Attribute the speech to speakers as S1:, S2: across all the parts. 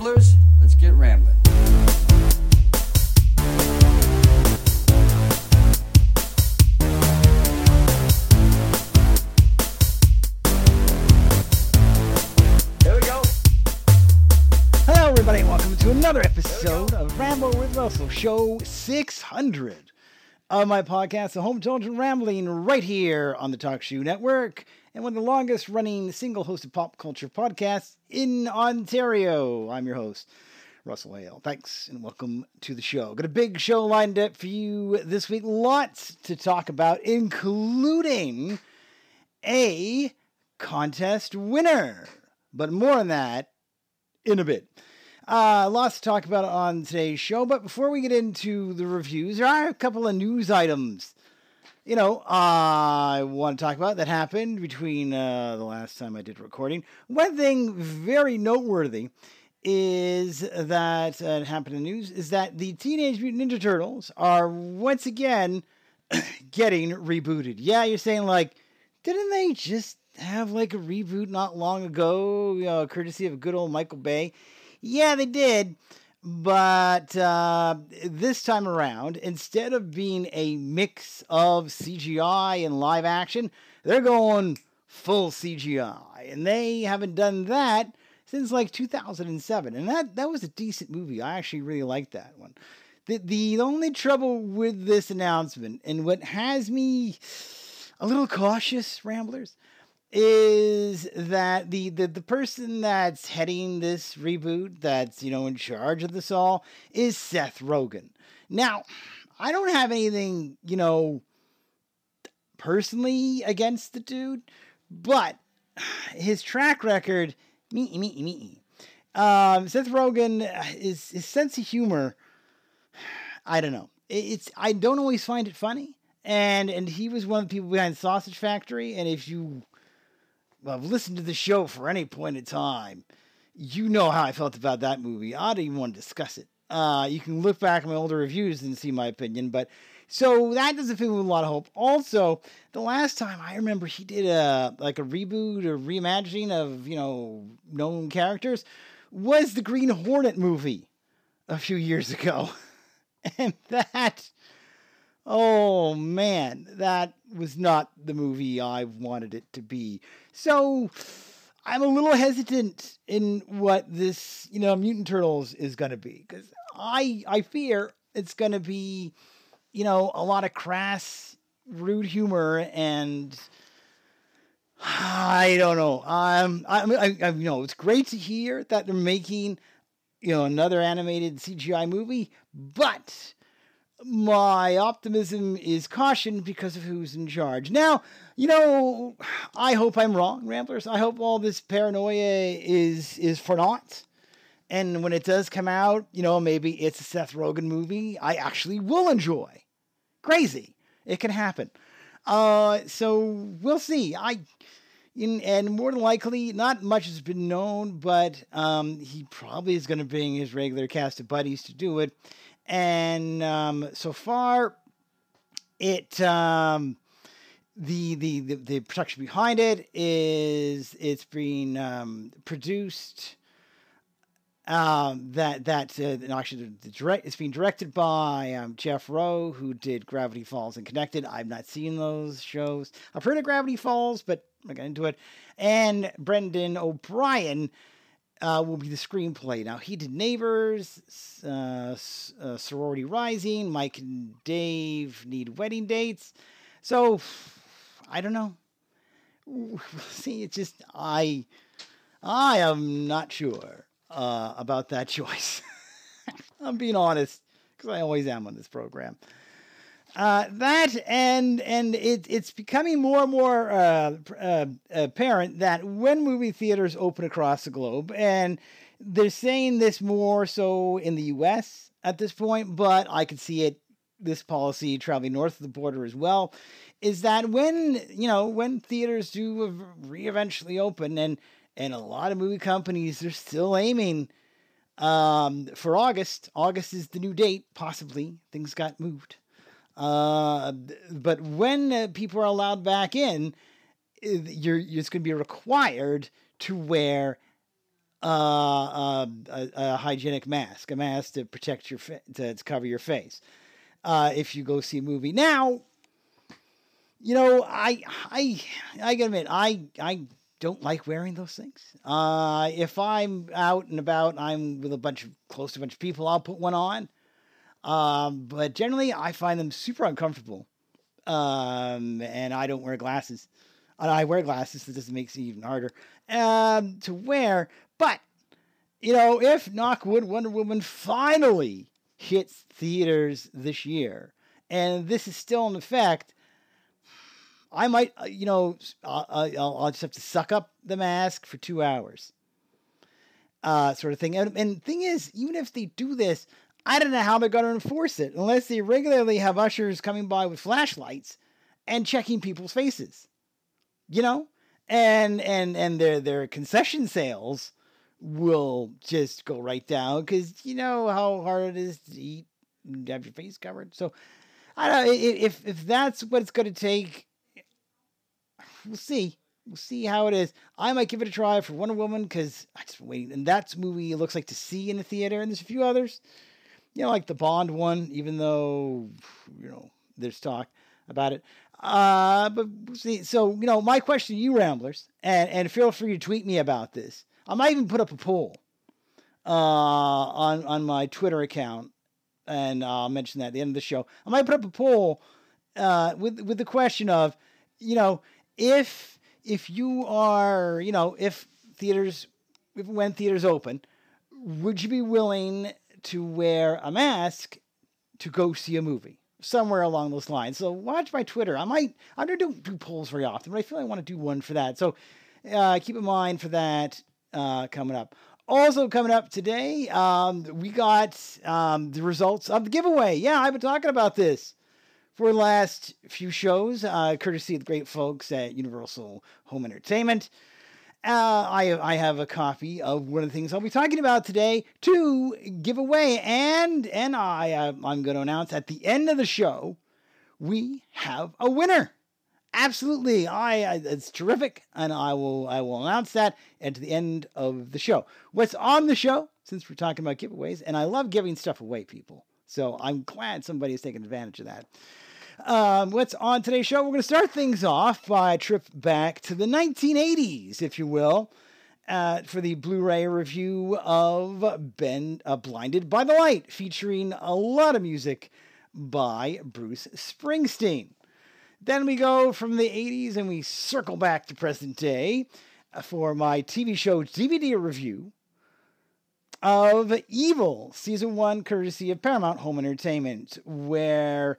S1: Ramblers, let's get rambling. Here we go.
S2: Hello, everybody, and welcome to another episode of Ramble with Russell, show 600 of my podcast, The Home Children Rambling, right here on the TalkShoe Network, and one of the longest running single hosted pop culture podcasts in Ontario. I'm your host, Russell Hale. Thanks, and welcome to the show. Got a big show lined up for you this week, lots to talk about, including a contest winner. But more on that in a bit. Uh, lots to talk about on today's show, but before we get into the reviews, there are a couple of news items. You know, I want to talk about that happened between uh, the last time I did recording. One thing very noteworthy is that uh, it happened in the news is that the Teenage Mutant Ninja Turtles are once again getting rebooted. Yeah, you're saying like, didn't they just have like a reboot not long ago, you know, courtesy of good old Michael Bay? Yeah, they did. But uh, this time around, instead of being a mix of CGI and live action, they're going full CGI. And they haven't done that since like 2007. And that, that was a decent movie. I actually really liked that one. The, the only trouble with this announcement, and what has me a little cautious, Ramblers, is that the, the the person that's heading this reboot that's you know in charge of this all is Seth Rogen. Now, I don't have anything, you know, personally against the dude, but his track record, me me me. Um, Seth Rogen is his sense of humor. I don't know. It's I don't always find it funny, and and he was one of the people behind Sausage Factory. And if you have listened to the show for any point in time, you know how I felt about that movie. I don't even want to discuss it. Uh, you can look back at my older reviews and see my opinion, but so that doesn't fill me with a lot of hope. Also, the last time I remember he did a like a reboot or reimagining of you know known characters was the Green Hornet movie a few years ago, and that oh man, that was not the movie I wanted it to be. So I'm a little hesitant in what this, you know, Mutant Turtles is going to be because I I fear it's going to be, you know, a lot of crass, rude humor and. I don't know. Um, I, I, I, you know, it's great to hear that they're making, you know, another animated CGI movie, but my optimism is cautioned because of who's in charge. Now, you know, I hope I'm wrong, Ramblers. I hope all this paranoia is is for naught. And when it does come out, you know, maybe it's a Seth Rogen movie I actually will enjoy. Crazy. It can happen. Uh, so we'll see. I in, and more than likely, not much has been known, but um, he probably is going to bring his regular cast of buddies to do it and um, so far, it um, the, the the the production behind it is it's being um, produced. Um, that that uh, actually the, direct it's being directed by um, Jeff Rowe, who did Gravity Falls and Connected. I've not seen those shows. I've heard of Gravity Falls, but not getting into it. And Brendan O'Brien, uh, will be the screenplay. Now, he did Neighbors, uh, uh, Sorority Rising, Mike and Dave Need Wedding Dates. So, I don't know. See, it's just, I, I am not sure. uh, about that choice. I'm being honest because I always am on this program. Uh, that and and it, it's becoming more and more uh, uh, apparent that when movie theaters open across the globe, and they're saying this more so in the U.S. at this point, but I could see it this policy traveling north of the border as well. Is that when you know when theaters do re eventually open, and and a lot of movie companies are still aiming um, for August. August is the new date, possibly. Things got moved. Uh, but when uh, people are allowed back in, you're, it's going to be required to wear uh, a, a, hygienic mask, a mask to protect your fa- to, to cover your face. Uh, if you go see a movie now, you know, I I I gotta admit, I I don't like wearing those things. Uh, if I'm out and about, I'm with a bunch of close to a bunch of people, I'll put one on. Um, but generally, I find them super uncomfortable. Um, and I don't wear glasses. And I wear glasses, so this makes it even harder um, to wear. But you know, if Knockwood Wonder Woman finally hits theaters this year, and this is still in effect, I might, uh, you know, I'll, I'll, I'll, just have to suck up the mask for two hours, uh, sort of thing. And, and thing is, even if they do this, I don't know how they're going to enforce it unless they regularly have ushers coming by with flashlights and checking people's faces, you know, and and and their their concession sales will just go right down because you know how hard it is to eat and have your face covered. So I don't know if if that's what it's going to take we'll see. We'll see how it is. I might give it a try for Wonder Woman because I just waiting. And that's movie looks like to see in the theater. And there's a few others, you know, like the Bond one, even though, you know, there's talk about it. Uh, but see. So, you know, my question to you, Ramblers, and, and feel free to tweet me about this. I might even put up a poll uh, on, on my Twitter account, and I'll mention that at the end of the show. I might put up a poll uh, with, with the question of, you know, if if you are, you know, if theaters if when theaters open, would you be willing to wear a mask to go see a movie? Somewhere along those lines. So watch my Twitter. I might I don't do, polls very often, but I feel I want to do one for that. So uh, keep in mind for that uh, coming up. Also coming up today, um, we got um, the results of the giveaway. Yeah, I've been talking about this for the last few shows, uh, courtesy of the great folks at Universal Home Entertainment. Uh, I I have a copy of one of the things I'll be talking about today to give away, and and I uh, I'm going to announce at the end of the show we have a winner. Absolutely, I, I it's terrific, and I will I will announce that at the end of the show. What's on the show? Since we're talking about giveaways, and I love giving stuff away, people. So I'm glad somebody's taking advantage of that. Um, what's on today's show? We're going to start things off by a trip back to the 1980s, if you will, uh, for the Blu-ray review of Ben uh, Blinded by the Light, featuring a lot of music by Bruce Springsteen. Then we go from the 80s and we circle back to present day uh, for my TV show DVD review of Evil, season one, courtesy of Paramount Home Entertainment, where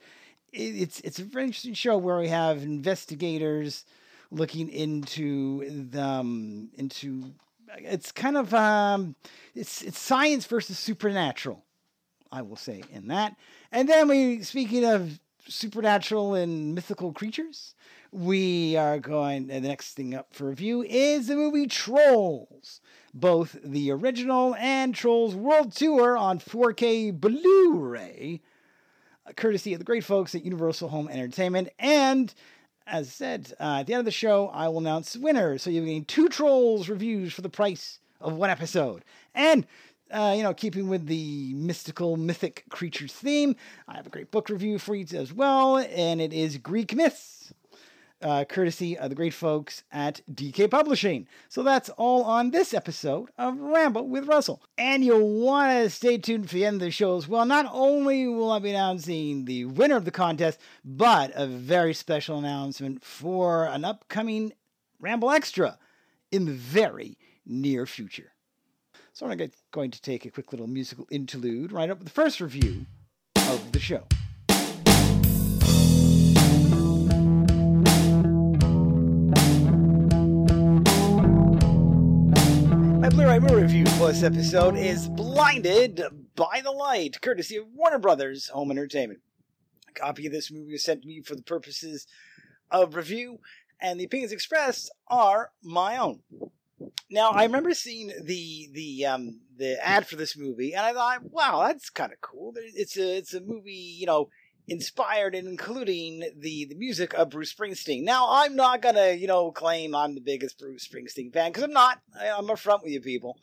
S2: it's it's a very interesting show where we have investigators looking into the um, into it's kind of um, it's it's science versus supernatural, I will say in that. And then we speaking of supernatural and mythical creatures, we are going. The next thing up for review is the movie Trolls, both the original and Trolls World Tour on 4K Blu-ray courtesy of the great folks at Universal Home Entertainment. And as said, uh, at the end of the show, I will announce winners. So you're getting two Trolls reviews for the price of one episode. And uh, you know, keeping with the mystical, mythic creatures theme, I have a great book review for you as well, and it is Greek Myths uh, courtesy of the great folks at DK Publishing. So that's all on this episode of Ramble with Russell. And you'll want to stay tuned for the end of the show as well. Not only will I be announcing the winner of the contest, but a very special announcement for an upcoming Ramble Extra in the very near future. So I'm gonna- take a quick little musical interlude right up with the first review of the show. My Blu-ray movie review this episode is Blinded by the Light, courtesy of Warner Brothers Home Entertainment. A copy of this movie was sent to me for the purposes of review, and the opinions expressed are my own. Now, I remember seeing the the um, the ad for this movie, and I thought, wow, that's kind of cool. It's a it's a movie, you know, inspired and including the the music of Bruce Springsteen. Now, I'm not gonna, you know, claim I'm the biggest Bruce Springsteen fan because I'm not. I, I'm upfront with you people.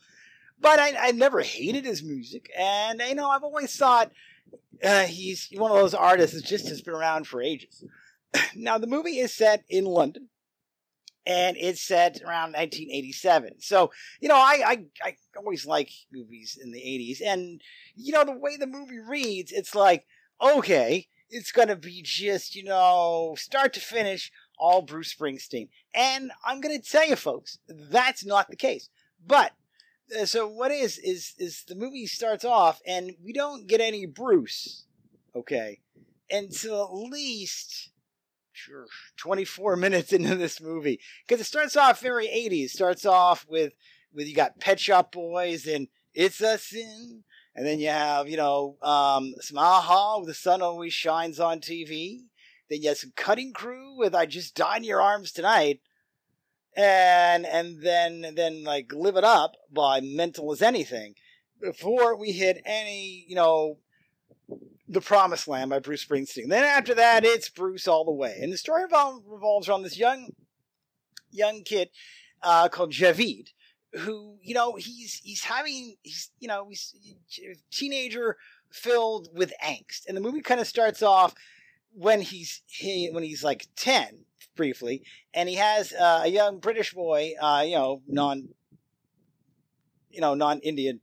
S2: But I, I never hated his music, and you know, I've always thought uh, he's one of those artists that just has been around for ages. now, the movie is set in London, and it's set around 1987. So, you know, I, I, I always like movies in the 80s, and you know, the way the movie reads, it's like, okay, it's gonna be just, you know, start to finish, all Bruce Springsteen. And I'm gonna tell you, folks, that's not the case. But uh, so what is is is the movie starts off and we don't get any Bruce, okay, until at least sure 24 minutes into this movie because it starts off very 80s. Starts off with with you got Pet Shop Boys and It's a Sin, and then you have you know um, some a-ha with the sun always shines on TV. Then you have some Cutting Crew with I Just Died in Your Arms Tonight. And and then then like live it up by mental as anything. Before we hit any you know the promised land by bruce springsteen. Then after that it's bruce all the way. And the story revol- revolves around this young young kid uh, called javid who you know he's he's having he's you know he's teenager filled with angst and the movie kind of starts off when he's he, when he's like 10 briefly and he has uh, a young British boy, uh, you know, non, you know, non-Indian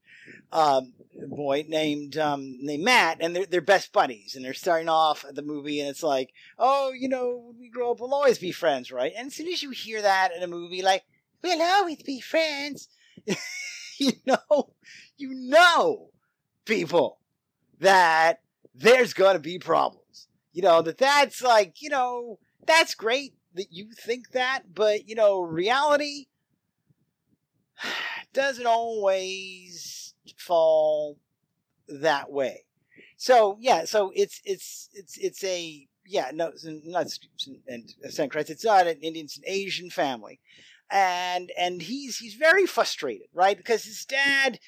S2: um, boy named um, named Matt, and they're they're best buddies, and they're starting off the movie, and it's like, oh, you know, we grow up, we'll always be friends, right? And as soon as you hear that in a movie, like, we'll always be friends, you know, you know, people, that there's gonna be problems. You know that that's like, you know, that's great that you think that, but you know, reality doesn't always fall that way. So yeah, so it's it's it's it's a yeah no not and St. Christ. It's not an Indian, it's an Asian family, and and he's he's very frustrated, right? Because his dad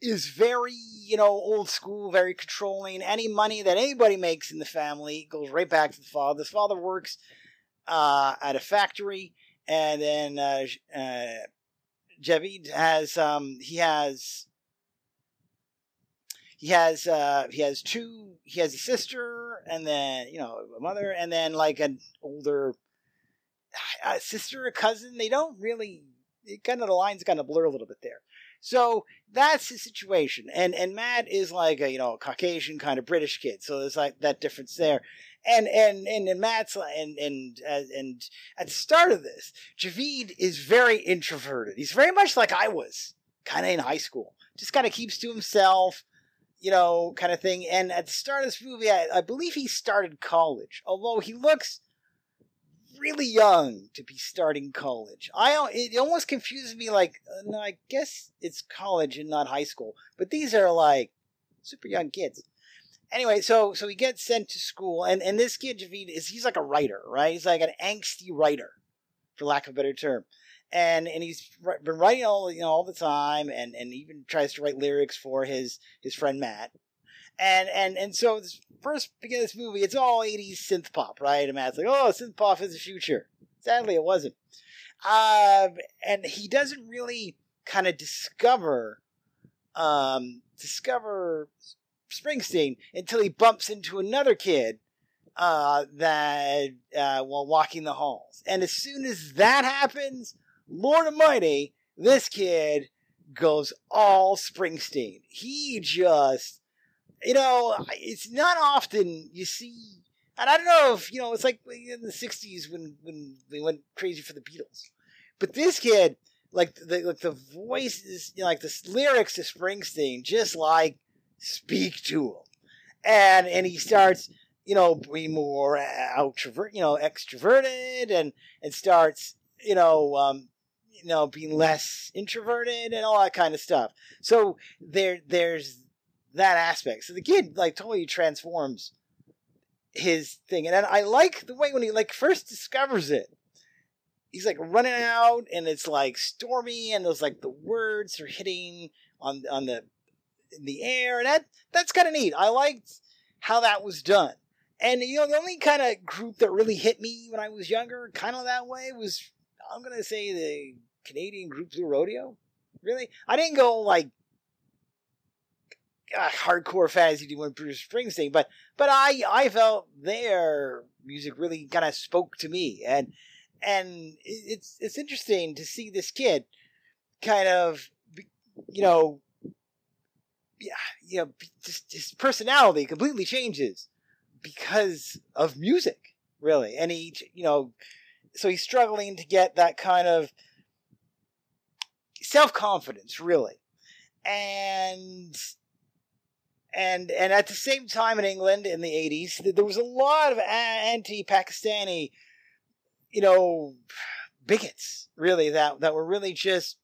S2: is very you know old school, very controlling. Any money that anybody makes in the family goes right back to the father. The father works uh, at a factory, and then uh, uh, Javid has um, he has he has uh, he has two he has a sister, and then you know a mother, and then like an older a sister, a cousin. They don't really it kind of the lines kind of blur a little bit there. So that's the situation, and and Matt is like a you know Caucasian kind of British kid, so there's like that difference there and and and, and Matt's and and uh, and at the start of this, Javid is very introverted. He's very much like I was, kind of in high school. Just kind of keeps to himself, you know, kind of thing. And at the start of this movie, I, I believe he started college, although he looks really young to be starting college. I it almost confuses me. Like, uh, no, I guess it's college and not high school. But these are like super young kids anyway, so so he gets sent to school, and and this kid Javid is he's like a writer, right? He's like an angsty writer, for lack of a better term, and and he's been writing all you know all the time, and and even tries to write lyrics for his his friend Matt, and and and so first beginning of this movie, it's all '80s synth pop, right? And Matt's like, oh, synth pop is the future. Sadly, it wasn't. Uh, and he doesn't really kind of discover um, discover Springsteen until he bumps into another kid uh, that uh, while walking the halls. And as soon as that happens, Lord Almighty, this kid goes all Springsteen. He just, you know, it's not often you see, and I don't know if you know, it's like in the '60s when when they went crazy for the Beatles, but this kid like the like the voices, you know, like the lyrics to Springsteen, just like speak to him, and and he starts, you know, being more outrovert, you know, extroverted, and and starts, you know, um, you know, being less introverted and all that kind of stuff. So there there's that aspect. So the kid like totally transforms his thing, and I like the way when he like first discovers it he's like running out and it's like stormy and those like the words are hitting on on the in the air and that that's kind of neat. I liked how that was done. And you know the only kind of group that really hit me when I was younger, kind of that way, was I'm gonna say the Canadian group Blue Rodeo. Really, I didn't go like uh, hardcore fantasy doing Bruce Springsteen, but but I I felt their music really kind of spoke to me. And and it's it's interesting to see this kid kind of you know yeah you know just his personality completely changes because of music really. And he you know so he's struggling to get that kind of self-confidence really. And and and at the same time in England in the 80s there was a lot of anti-Pakistani you know, bigots, really, that, that were really just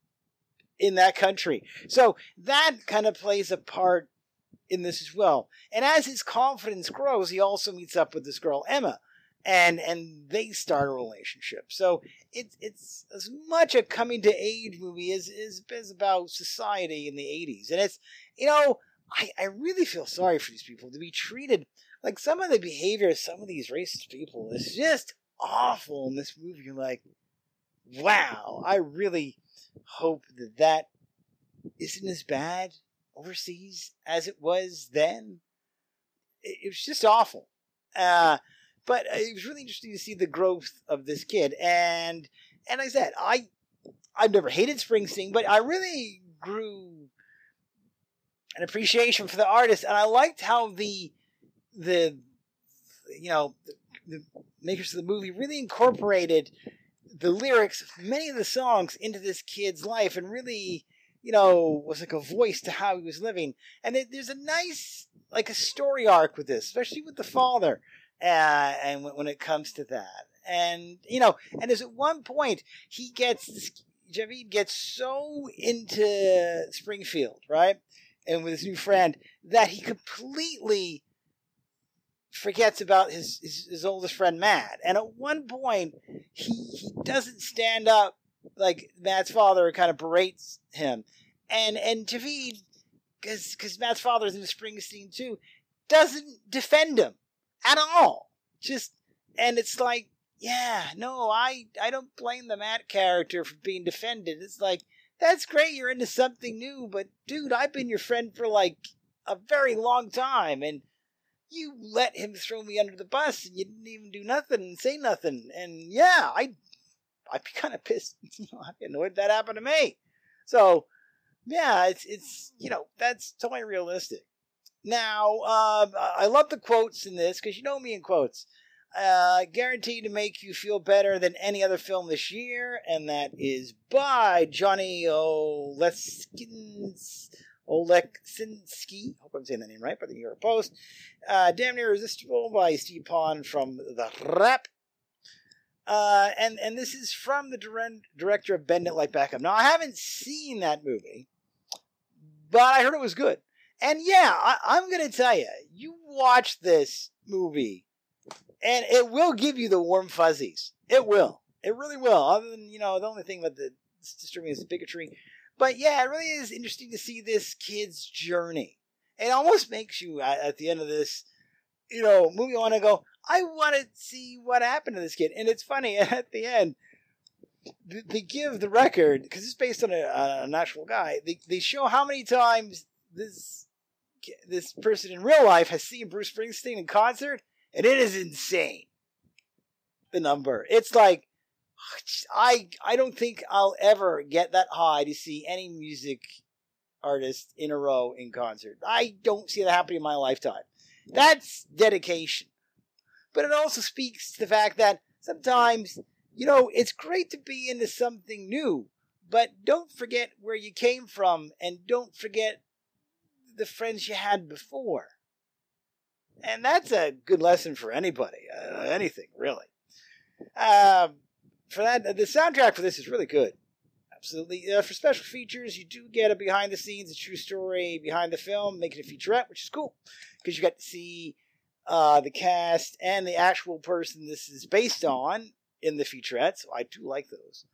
S2: in that country. So that kind of plays a part in this as well. And as his confidence grows, he also meets up with this girl, Emma. And and they start a relationship. So it's it's as much a coming to age movie as is about society in the eighties. And it's you know, I, I really feel sorry for these people to be treated like some of the behavior of some of these racist people is just awful in this movie. You're like, wow, I really hope that that isn't as bad overseas as it was then. It, it was just awful. Uh, but it was really interesting to see the growth of this kid. And and like I said, I I've never hated Springsteen, but I really grew an appreciation for the artist, and I liked how the the you know the, the makers of the movie really incorporated the lyrics of many of the songs into this kid's life and really you know was like a voice to how he was living. And it, there's a nice like a story arc with this especially with the father uh, and when, when it comes to that. And you know and there's at one point he gets Javid gets so into Springfield right and with his new friend that he completely forgets about his, his, his oldest friend Matt. And at one point, he he doesn't stand up like Matt's father kind of berates him, and and Javid, because because Matt's father is in Springsteen too, doesn't defend him at all. Just and it's like, yeah, no, I I don't blame the Matt character for being defended. It's like that's great, you're into something new, but dude, I've been your friend for like a very long time, and you let him throw me under the bus and you didn't even do nothing and say nothing. And yeah, I, I'd be kind of pissed. You know, I'd be annoyed that happened to me. So, yeah, it's, it's, you know, that's totally realistic. Now, uh, I love the quotes in this because you know me in quotes. Uh, guaranteed to make you feel better than any other film this year, and that is by Johnny Oleskins. Oleksinski, hope I'm saying that name right, by the New York Post. Uh, Damn Near Irresistible by Steve Pond from The Rap. Uh, and, and this is from the director of Bend It Like Beckham. Now, I haven't seen that movie, but I heard it was good. And yeah, I, I'm going to tell you, you watch this movie, and it will give you the warm fuzzies. It will. It really will. Other than, you know, the only thing about the disturbing is the bigotry. But yeah, it really is interesting to see this kid's journey. It almost makes you at, the end of this, you know, movie want to go. I want to see what happened to this kid, and it's funny at the end. They give the record because it's based on a, a actual guy. They, they show how many times this this person in real life has seen Bruce Springsteen in concert, and it is insane. The number. It's like I I don't think I'll ever get that high to see any music artist in a row in concert. I don't see that happening in my lifetime. That's dedication. But it also speaks to the fact that sometimes, you know, it's great to be into something new, but don't forget where you came from and don't forget the friends you had before. And that's a good lesson for anybody, uh, anything really. Um, for that, the soundtrack for this is really good. Absolutely. Uh, for special features, you do get a behind the scenes, a true story behind the film, making a featurette, which is cool because you got to see uh, the cast and the actual person this is based on in the featurette. So I do like those.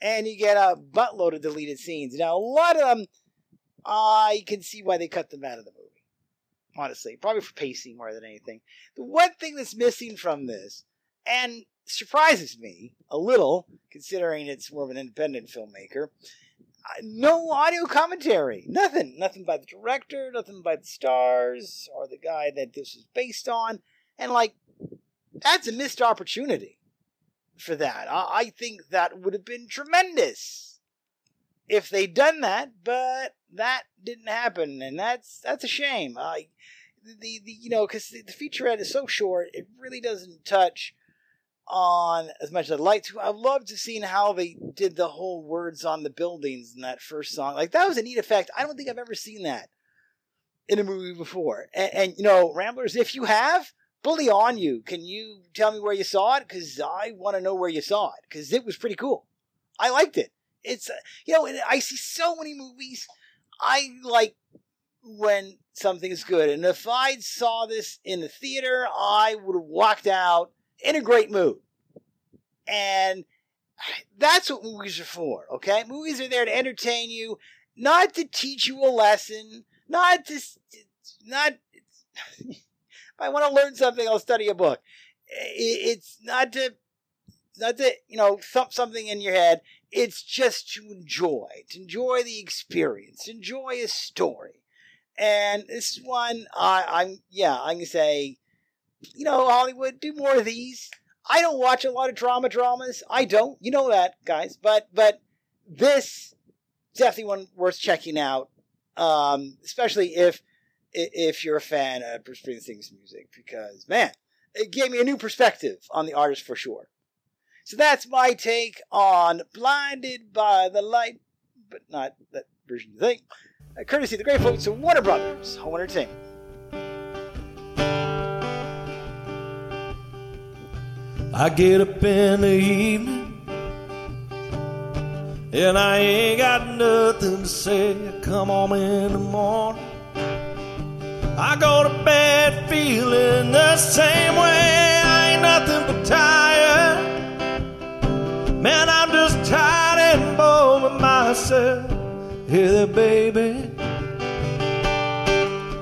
S2: And you get a buttload of deleted scenes. Now, a lot of them, I can see why they cut them out of the movie. Honestly, probably for pacing more than anything. The one thing that's missing from this, and surprises me a little, considering it's more of an independent filmmaker. Uh, no audio commentary. Nothing. Nothing by the director, nothing by the stars, or the guy that this was based on. And, like, that's a missed opportunity for that. I, I think that would have been tremendous if they'd done that, but that didn't happen, and that's that's a shame. I the, the you know because the, the featurette is so short, it really doesn't touch on as much as I'd like to. I'd love to see how they did the whole words on the buildings in that first song. Like that was a neat effect. I don't think I've ever seen that in a movie before. And, and you know, Ramblers, if you have, bully on you. Can you tell me where you saw it? Because I want to know where you saw it because it was pretty cool. I liked it. It's uh, you know, I see so many movies. I like when something is good, and if I saw this in the theater, I would have walked out in a great mood. And that's what movies are for, okay? Movies are there to entertain you, not to teach you a lesson, not to, not, if I want to learn something, I'll study a book. It's not to, not to, you know, thump something in your head. It's just to enjoy, to enjoy the experience, enjoy a story. And this one, I, I'm, yeah, I can say, you know, Hollywood, do more of these. I don't watch a lot of drama dramas. I don't. You know that, guys. But but this definitely one worth checking out. Um, especially if if you're a fan of Bruce Springsteen's music, because man, it gave me a new perspective on the artist for sure. So that's my take on Blinded by the Light, but not that version you think. Uh, courtesy of the great folks of Warner Brothers Home Entertainment.
S3: I get up in the evening and I ain't got nothing to say. Come home in the morning. I go to bed feeling the same way. Hey there, baby.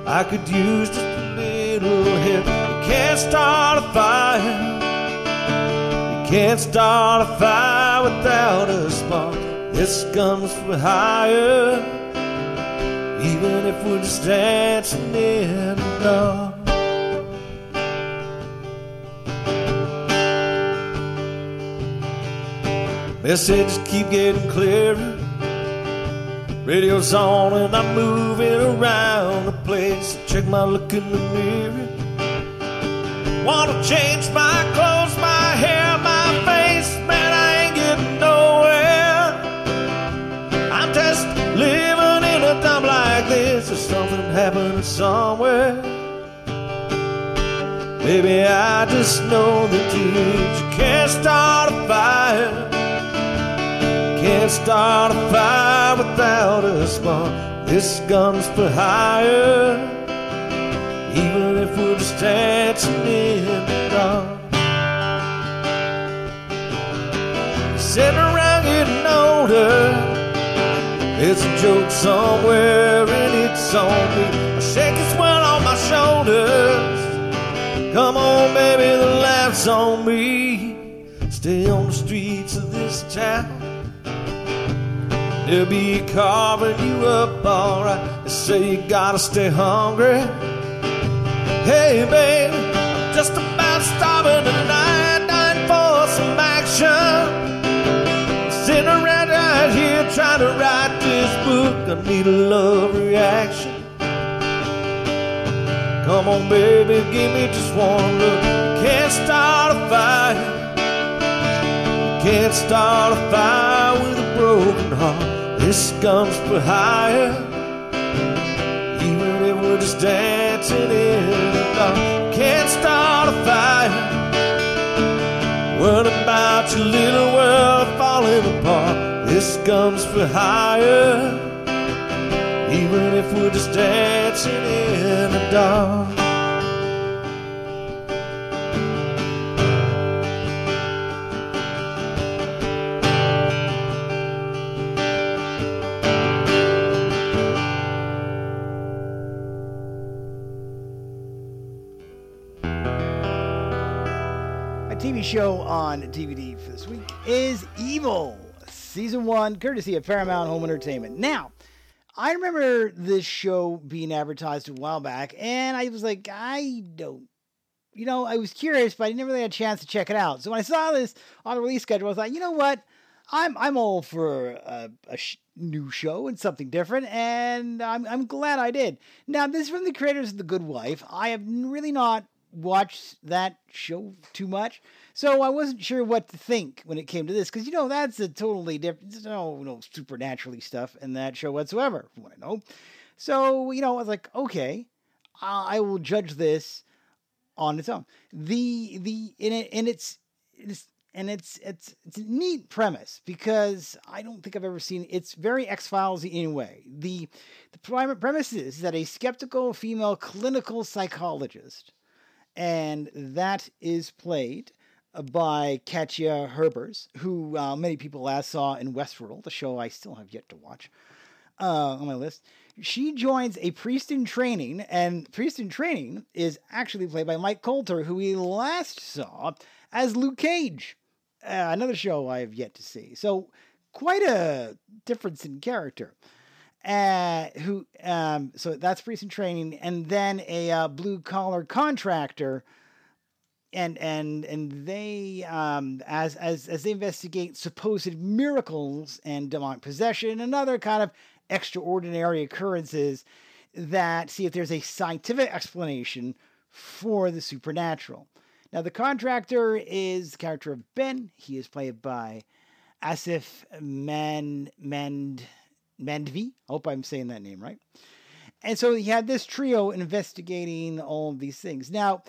S3: I could use just a little help. You can't start a fire. You can't start a fire without a spark. This comes for hire, even if we're just dancing in the dark. Messages keep getting clearer. Radio's on and I'm moving around the place. Check my look in the mirror. Wanna change my clothes, my hair, my face. Man, I ain't getting nowhere. I'm just living in a dump like this. There's something happening somewhere. Maybe I just know that you can't start a fire. Can't start a fire without a spark. This gun's for hire, even if we're just dancing in the dark. Sitting around getting older. It's a joke somewhere and it's on me. I shake this one on my shoulders. Come on, baby, the laugh's on me. Stay on the streets of this town. They'll be carving you up, alright. They say you gotta stay hungry. Hey, baby, I'm just about starving tonight, dying for some action. Sitting around right here trying to write this book. I need a love reaction. Come on, baby, give me just one look. Can't start a fire. Can't start a fire with a broken apart. This comes for higher. Even if we're just dancing in the dark, can't start a fire. What about your little world falling apart? This comes for higher. Even if we're just dancing in the dark.
S2: Show on DVD for this week is Evil, Season 1, courtesy of Paramount Home Entertainment. Now, I remember this show being advertised a while back, and I was like, I don't, you know, I was curious, but I never really had a chance to check it out. So when I saw this on the release schedule, I was like, you know what? I'm I'm all for a, a sh- new show and something different, and I'm I'm glad I did. Now, this is from the creators of The Good Wife. I have really not watched that show too much, so I wasn't sure what to think when it came to this, because you know that's a totally different, no no supernaturally stuff in that show whatsoever, from what I know. So you know, I was like, okay, I will judge this on its own. The the in it and it's it's and it's it's it's a neat premise because I don't think I've ever seen it's very X Files in a way. The the premise is that a skeptical female clinical psychologist, and that is played by Katja Herbers, who uh, many people last saw in Westworld, the show I still have yet to watch uh, on my list. She joins a priest in training, and priest in training is actually played by Mike Colter, who we last saw as Luke Cage, uh, another show I have yet to see. So quite a difference in character. Uh, who um, so that's priest in training, and then a uh, blue collar contractor and and and they um, as as as they investigate supposed miracles and demonic possession and other kind of extraordinary occurrences that see if there's a scientific explanation for the supernatural. Now the contractor is the character of Ben. He is played by Aasif Man Mand Mandvi. I hope I'm saying that name right. And so he had this trio investigating all of these things. Now,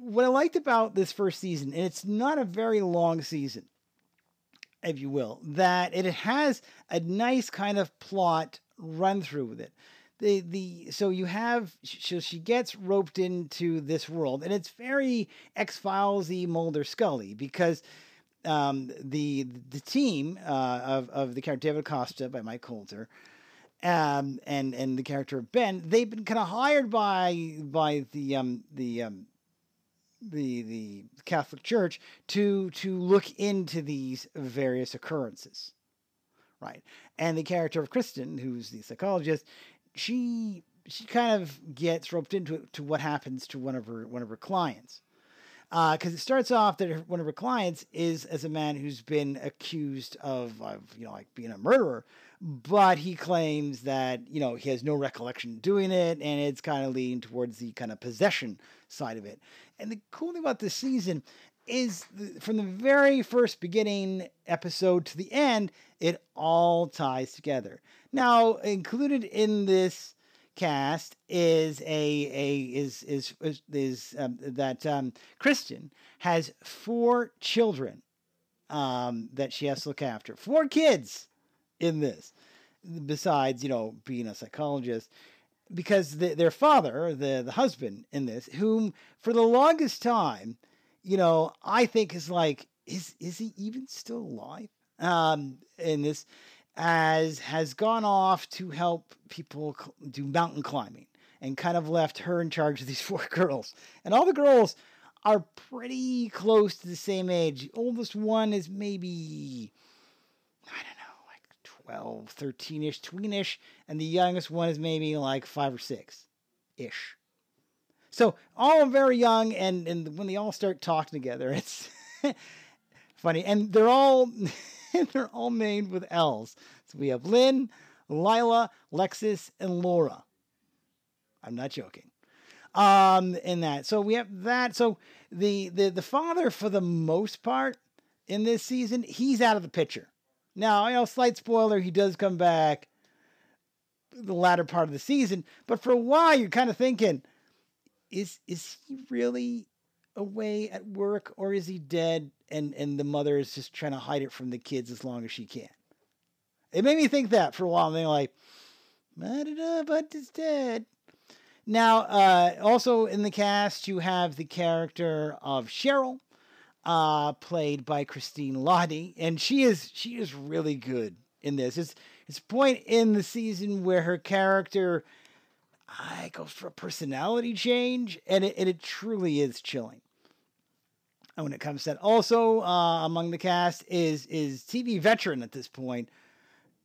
S2: what I liked about this first season, and it's not a very long season, if you will, that it has a nice kind of plot run through with it. The the so you have so she gets roped into this world, and it's very X Filesy Mulder Scully because um, the the team uh, of of the character David Costa by Mike Colter um, and and the character of Ben, they've been kind of hired by by the um, the um, the the Catholic Church to to look into these various occurrences, right? And the character of Kristen, who's the psychologist, she she kind of gets roped into it, to what happens to one of her one of her clients, uh, because it starts off that her, one of her clients is as a man who's been accused of of you know like being a murderer, but he claims that you know he has no recollection doing it, and it's kind of leaning towards the kind of possession side of it. And the cool thing about this season is the, from the very first beginning episode to the end, it all ties together. Now, included in this cast is a a is is is, is um, that um, has four children um, that she has to look after. Four kids in this, besides you know being a psychologist because the, their father, the the husband in this, whom for the longest time, you know, I think is like, is is he even still alive? Um, in this, as has gone off to help people do mountain climbing, and kind of left her in charge of these four girls, and all the girls are pretty close to the same age. The oldest one is maybe I don't know, like 12, 13 ish, tweenish, and the youngest one is maybe like five or six ish. So all very young, and, and when they all start talking together, it's funny. And they're all they're all named with L's. So we have Lynn, Lila, Lexis, and Laura. I'm not joking. Um, in that. So we have that. So the the the father, for the most part, in this season, he's out of the picture Now, you know, slight spoiler, he does come back the latter part of the season, but for a while you're kind of thinking, is is he really away at work or is he dead and and the mother is just trying to hide it from the kids as long as she can? It made me think that for a while. And they're like, I don't know, but it's dead. Now, uh, also in the cast, you have the character of Cheryl, uh, played by Christine Lahti, and she is she is really good in this. It's it's a point in the season where her character I goes for a personality change, and it, and it truly is chilling. And when it comes to that, also uh, among the cast is is TV veteran at this point,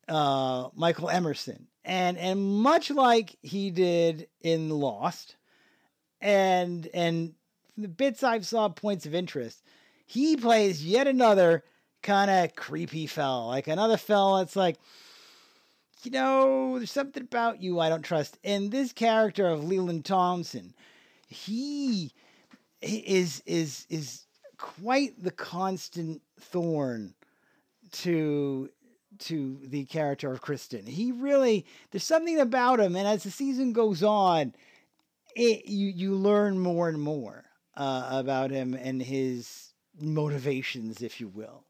S2: uh, Michael Emerson, and and much like he did in Lost, and and the bits I've saw points of interest, he plays yet another kind of creepy fella, like another fella that's like, you know, there's something about you I don't trust. And this character of Leland Thompson, he is is is quite the constant thorn to to the character of Kristen. He really there's something about him, and as the season goes on, it you you learn more and more uh, about him and his motivations, if you will,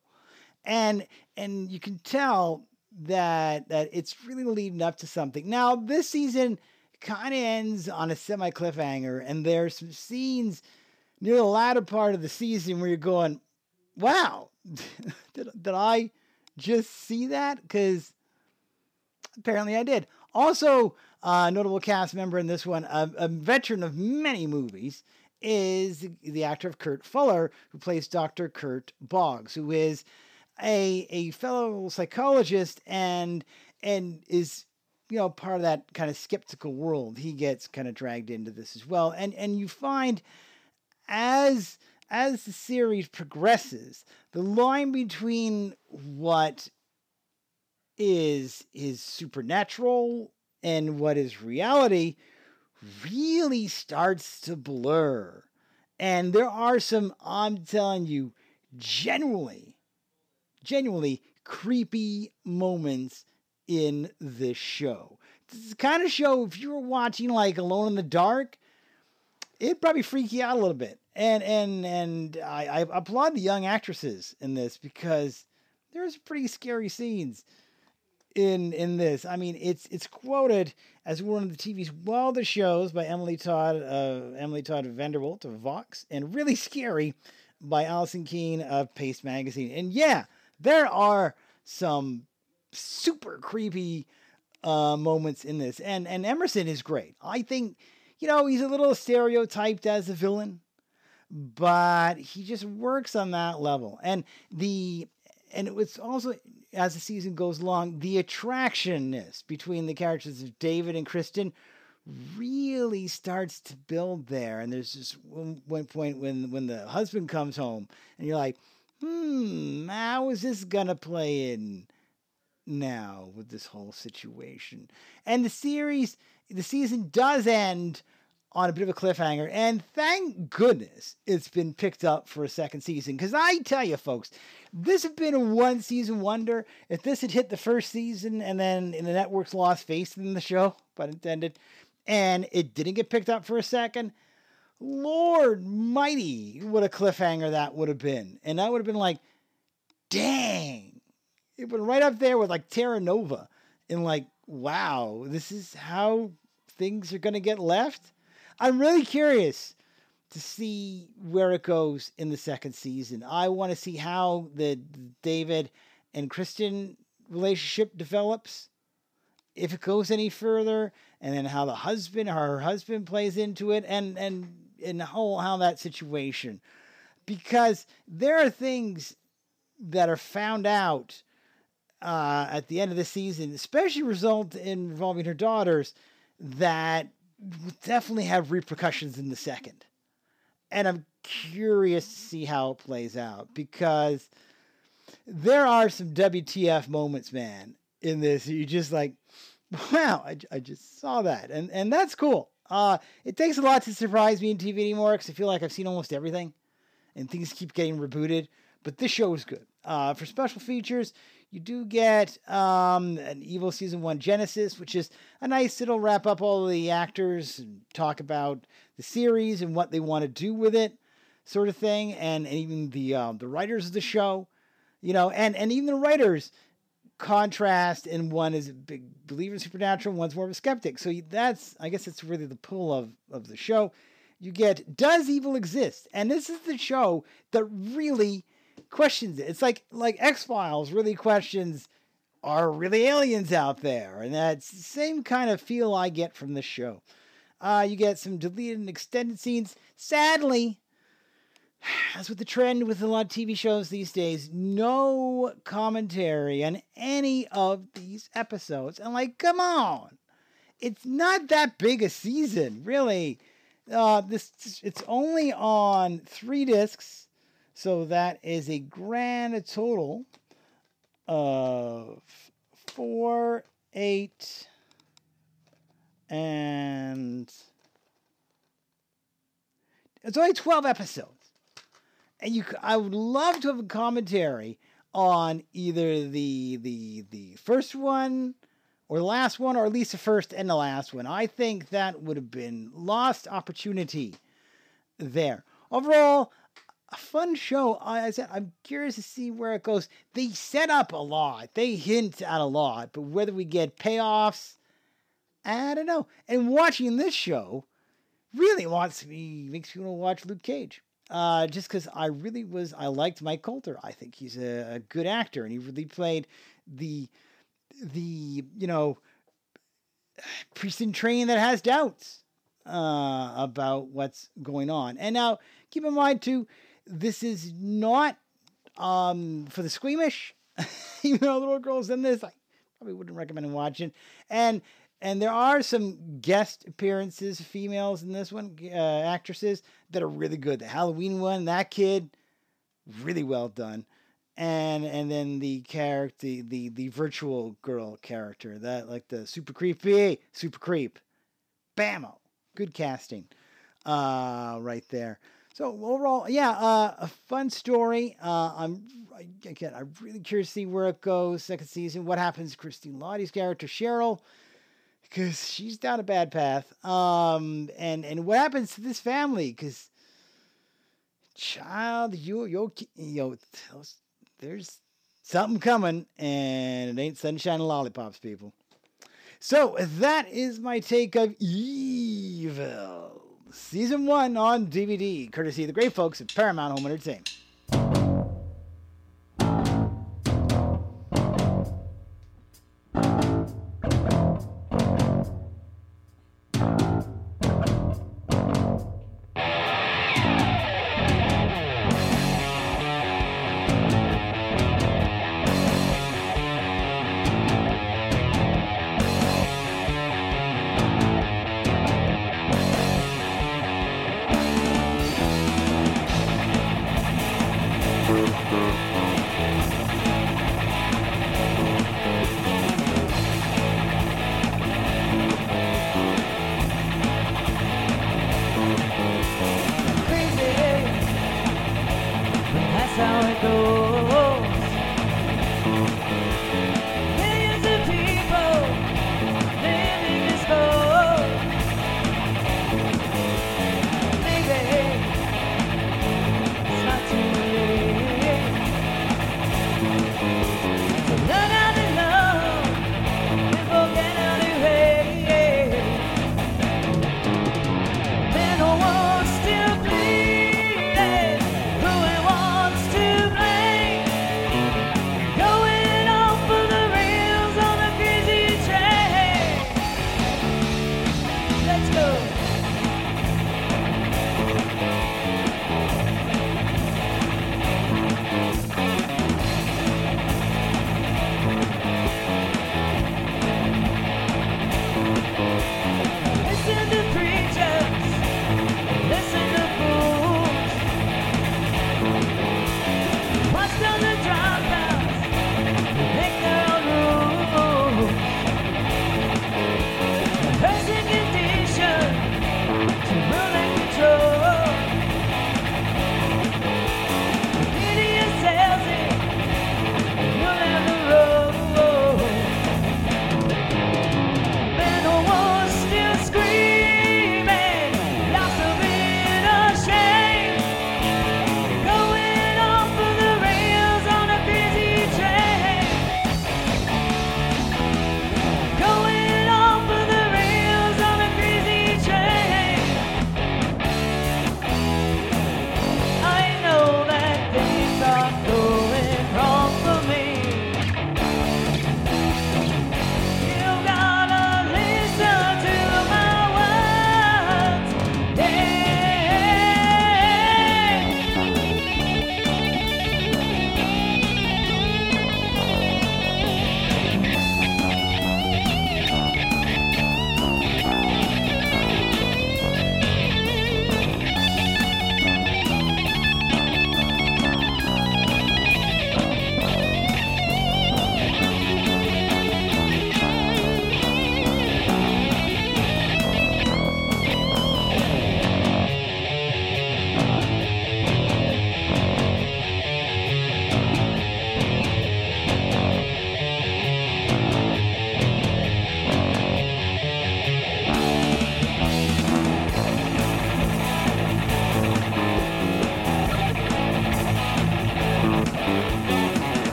S2: and and you can tell that that it's really leading up to something. Now this season kind of ends on a semi cliffhanger, and there's some scenes near the latter part of the season where you're going, "Wow, did did I?" just see that? Because apparently I did. Also, a uh, notable cast member in this one, a, a, veteran of many movies, is the actor of Kurt Fuller, who plays Dr. Kurt Boggs, who is a a fellow psychologist and and is you know part of that kind of skeptical world. He gets kind of dragged into this as well, and and you find as as the series progresses, the line between what is is supernatural and what is reality really starts to blur. And there are some, I'm telling you, genuinely, genuinely creepy moments in this show. This is the kind of show, if you were watching like Alone in the Dark, it'd probably freak you out a little bit and and and I, I applaud the young actresses in this because there's pretty scary scenes in in this. I mean, it's it's quoted as one of the TV's wildest shows by Emily Todd uh, Emily Todd VanDerWerff of Vox, and really scary by Allison Keene of Paste Magazine. And yeah, there are some super creepy uh, moments in this, and and Emerson is great. I think you know he's a little stereotyped as a villain but he just works on that level. And the and it was also as the season goes along, the attractionness between the characters of David and Kristen really starts to build there. And there's just one, one point when when the husband comes home, and you're like, hmm, how is this gonna play in now with this whole situation? And the series, the season does end on a bit of a cliffhanger. And thank goodness it's been picked up for a second season. Because I tell you, folks, this had been a one season wonder. If this had hit the first season and then in the network's lost face in the show, but intended, and it didn't get picked up for a second, Lord mighty, what a cliffhanger that would have been. And that would have been like, dang. It went right up there with like Terra Nova. And like, wow, this is how things are going to get left I'm really curious to see where it goes in the second season. I want to see how the David and Kristen relationship develops, if it goes any further, and then how the husband, her husband, plays into it, and and and how how that situation, because there are things that are found out uh, at the end of the season, especially result in involving her daughters, that definitely have repercussions in the second. And I'm curious to see how it plays out because there are some WTF moments, man, in this. You just like, wow, I, I just saw that. And, and that's cool. Uh, it takes a lot to surprise me in TV anymore because I feel like I've seen almost everything and things keep getting rebooted. But this show is good. Uh, for special features, You do get um, an Evil Season 1 Genesis, which is a nice, it'll wrap up all the actors and talk about the series and what they want to do with it, sort of thing, and, and even the um, the writers of the show, you know, and, and even the writers contrast and one is a big believer in supernatural one's more of a skeptic. So that's i guess it's really the pull of of the show. You get does evil exist? And this is the show that really questions. It it's like like x-files really questions are really aliens out there? And that's the same kind of feel i get from the show. Uh, you get some deleted and extended scenes. Sadly as with the trend with a lot of TV shows these days, no commentary on any of these episodes. And like, come on, it's not that big a season, really. Uh, this it's only on three discs, so that is a grand total of four, eight, and it's only twelve episodes and you I would love to have a commentary on either the the the first one or the last one or at least the first and the last one. I think that would have been lost opportunity there. Overall, fun show. I said I'm curious to see where it goes. They set up a lot. They hint at a lot, but whether we get payoffs, I don't know. And watching this show really wants me makes me want to watch Luke Cage uh, just because I really was, I liked Mike Colter. I think he's a, a, good actor, and he really played the the you know priest in training that has doubts uh, about what's going on. And now, keep in mind too, this is not um, for the squeamish. Even though little girls in this, I probably wouldn't recommend watching. And and there are some guest appearances, females in this one, uh, actresses that are really good. The Halloween one, that kid, really well done. And and then the character, the, the the virtual girl character, that like the super creepy, super creep, bammo, good casting, uh, right there. So overall, yeah, uh, a fun story. Uh, I'm again, I'm really curious to see where it goes. Second season, what happens to Christine Lahti's character Cheryl? because she's down a bad path. Um, and and what happens to this family? Because child, you you you there's something coming, and it ain't sunshine and lollipops, people. So that is my take of Evil season one on DVD, courtesy of the great folks at Paramount Home Entertainment.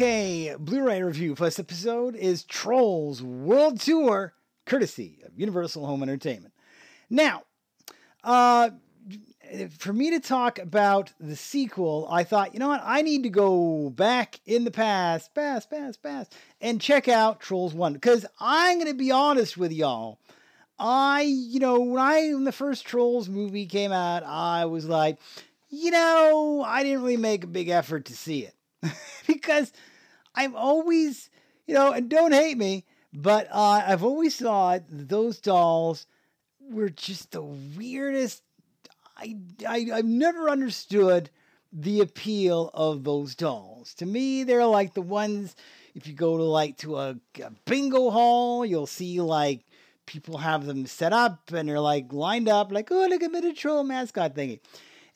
S2: My 4K Blu-ray review plus episode is Trolls World Tour, courtesy of Universal Home Entertainment. Now, uh, for me to talk about the sequel, I thought, you know what? I need to go back in the past, past, past, past, and check out Trolls 1. Because I'm going to be honest with y'all. I, you know, when I, when the first Trolls movie came out, I was like, you know, I didn't really make a big effort to see it. because I've always, you know, and don't hate me, but uh, I've always thought those dolls were just the weirdest. I, I I've never understood the appeal of those dolls. To me, they're like the ones if you go to like to a, a bingo hall, you'll see like people have them set up and they're like lined up, like oh look at me, the troll mascot thingy,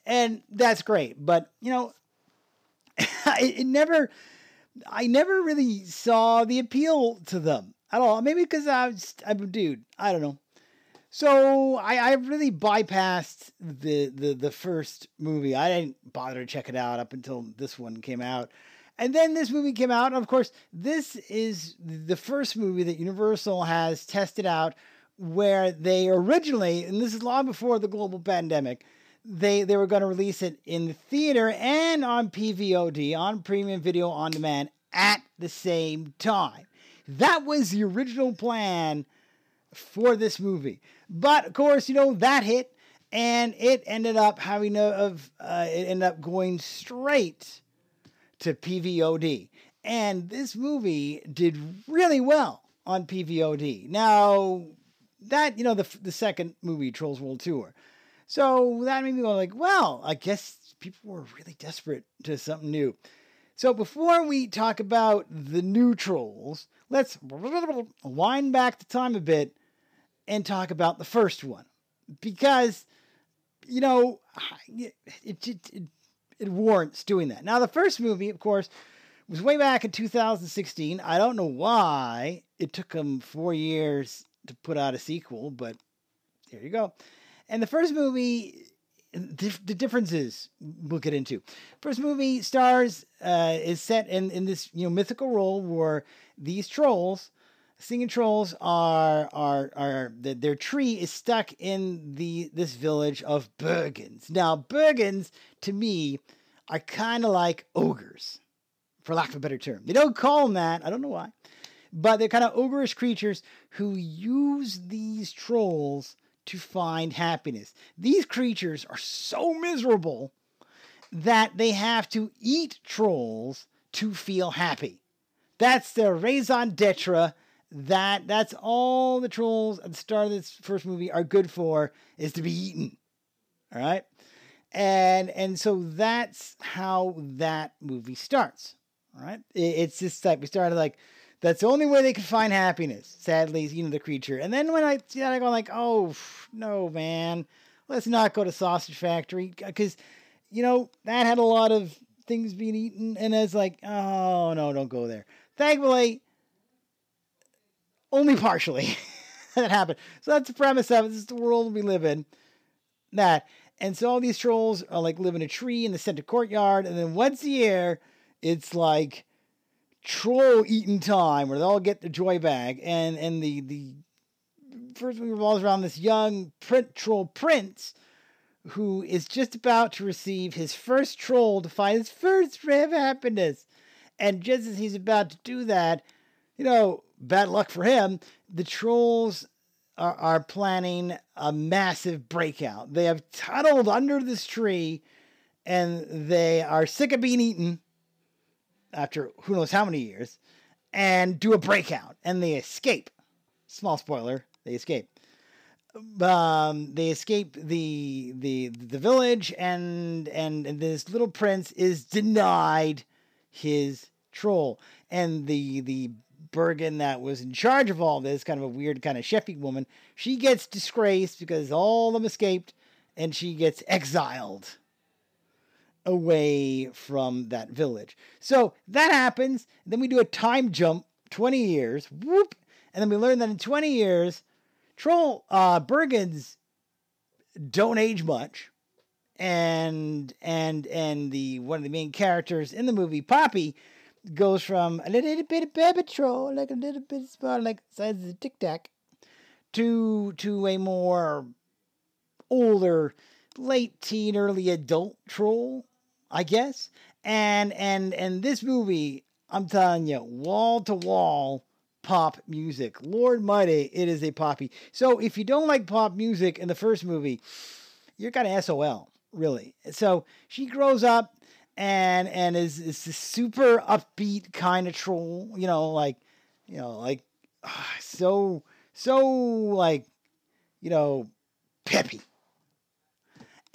S2: and that's great. But you know, it, it never I never really saw the appeal to them at all. Maybe because I was I'm dude. I don't know. So I, I really bypassed the, the the first movie. I didn't bother to check it out up until this one came out. And then this movie came out, and of course, this is the first movie that Universal has tested out where they originally, and this is long before the global pandemic, they they were going to release it in the theater and on PVOD, on premium video on demand at the same time. That was the original plan for this movie. But of course, you know, that hit and it ended up having a, of uh, it ended up going straight to PVOD. And this movie did really well on PVOD. Now, that, you know, the, the second movie, Trolls World Tour. So that made me go like, well, I guess people were really desperate to something new. So before we talk about the new Trolls, let's wind back the time a bit and talk about the first one. Because, you know, it, it, it, it warrants doing that. Now, the first movie, of course, was way back in 2016. I don't know why it took them four years to put out a sequel, but there you go. And the first movie, the, the differences we'll get into. First movie stars uh, is set in, in this you know mythical role where these trolls, singing trolls, are are are the, their tree is stuck in the this village of Bergens. Now Bergens to me are kind of like ogres, for lack of a better term. They don't call them that. I don't know why, but they're kind of ogreish creatures who use these trolls to find happiness. These creatures are so miserable that they have to eat trolls to feel happy. That's their raison d'etre. That that's all the trolls at the start of this first movie are good for is to be eaten. All right? And and so that's how that movie starts. All right? It, it's just like we started like that's the only way they could find happiness. Sadly, you know the creature. And then when I see that, I go like, oh no, man, let's not go to Sausage Factory uh, because you know that had a lot of things being eaten, and it's like, oh no, don't go there. Thankfully, only partially that happened. So that's the premise of it. This is the world we live in. That. And so all these trolls are like live in a tree in the center courtyard, and then once a year, it's like troll eating time where they all get the joy bag and and the the first movie revolves around this young print troll prince who is just about to receive his first troll to find his first ray of happiness. And just as he's about to do that you know bad luck for him the trolls are, are planning a massive breakout. They have tunneled under this tree and they are sick of being eaten after who knows how many years, and do a breakout, and they escape. Small spoiler: they escape. Um, they escape the the the village, and and, and this little prince is denied his troll, and the the Bergen that was in charge of all this, kind of a weird kind of chefy woman, she gets disgraced because all of them escaped, and she gets exiled away from that village. So that happens. Then we do a time jump 20 years. Whoop. And then we learn that in 20 years, Troll uh Bergens don't age much. And and and the one of the main characters in the movie, Poppy, goes from a little bit of baby troll, like a little bit small, like the size of a tic tac, to to a more older, late teen, early adult troll, I guess. And and and this movie, I'm telling you, wall to wall pop music. Lord mighty, it is a poppy. So if you don't like pop music in the first movie, you're kind of SOL, really. So she grows up and and is is this super upbeat kind of troll, you know, like you know, like ah, so so like you know, peppy.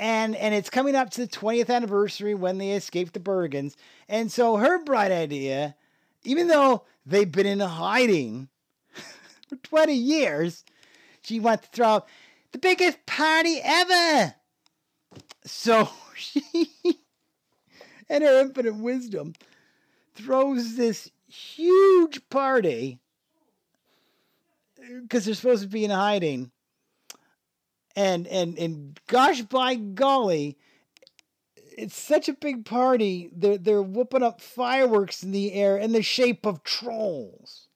S2: And and it's coming up to the 20th anniversary when they escaped the Bergens. And so her bright idea, even though they've been in hiding for 20 years, she wants to throw the biggest party ever. So she and her infinite wisdom throws this huge party because they're supposed to be in hiding. And and and gosh by golly, it's such a big party. They're they're whooping up fireworks in the air in the shape of trolls.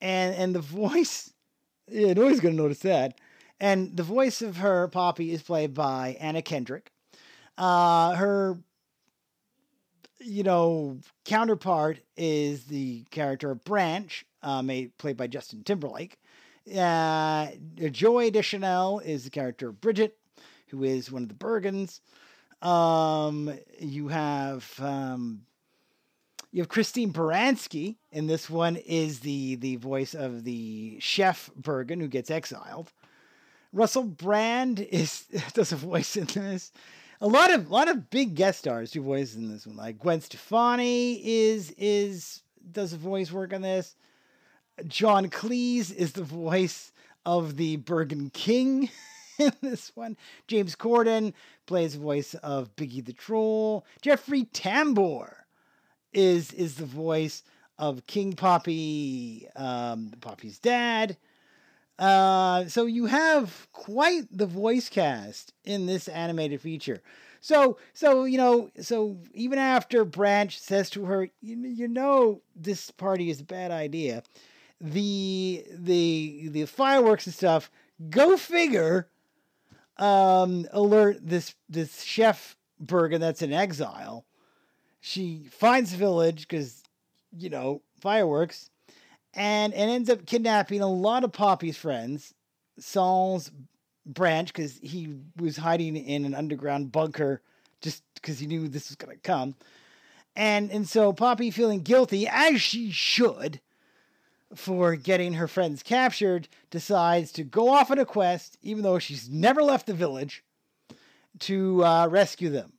S2: And and the voice, yeah, nobody's gonna notice that. And the voice of her Poppy is played by Anna Kendrick. Uh, her, you know, counterpart is the character Branch, uh, played by Justin Timberlake. Uh, Zooey Deschanel is the character Bridget, who is one of the Bergens. Um, you have um, you have Christine Baranski, and this one is the the voice of the chef Bergen who gets exiled. Russell Brand is does a voice in this. A lot of lot of big guest stars do voices in this one. Like Gwen Stefani is is does a voice work on this. John Cleese is the voice of the Bergen King in this one. James Corden plays the voice of Biggie the Troll. Jeffrey Tambor is is the voice of King Poppy, um, Poppy's dad. Uh, so you have quite the voice cast in this animated feature. So, so you know, so even after Branch says to her, you, you know, this party is a bad idea, the the the fireworks and stuff. Go figure. Um, alert this this chef Bergen that's in exile. She finds the village because you know fireworks and and ends up kidnapping a lot of Poppy's friends. Saul's branch because he was hiding in an underground bunker just because he knew this was gonna come. And and so Poppy feeling guilty as she should for getting her friends captured decides to go off on a quest even though she's never left the village to uh, rescue them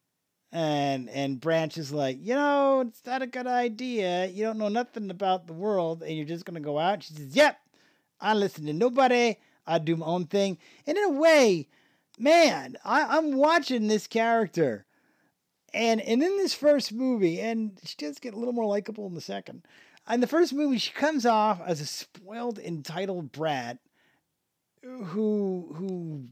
S2: and and Branch is like, you know, it's not a good idea. You don't know nothing about the world, and you're just gonna go out. She says, "Yep, I listen to nobody. I do my own thing." And in a way, man, I, I'm watching this character, and and in this first movie, and she does get a little more likable in the second. In the first movie, she comes off as a spoiled, entitled brat who who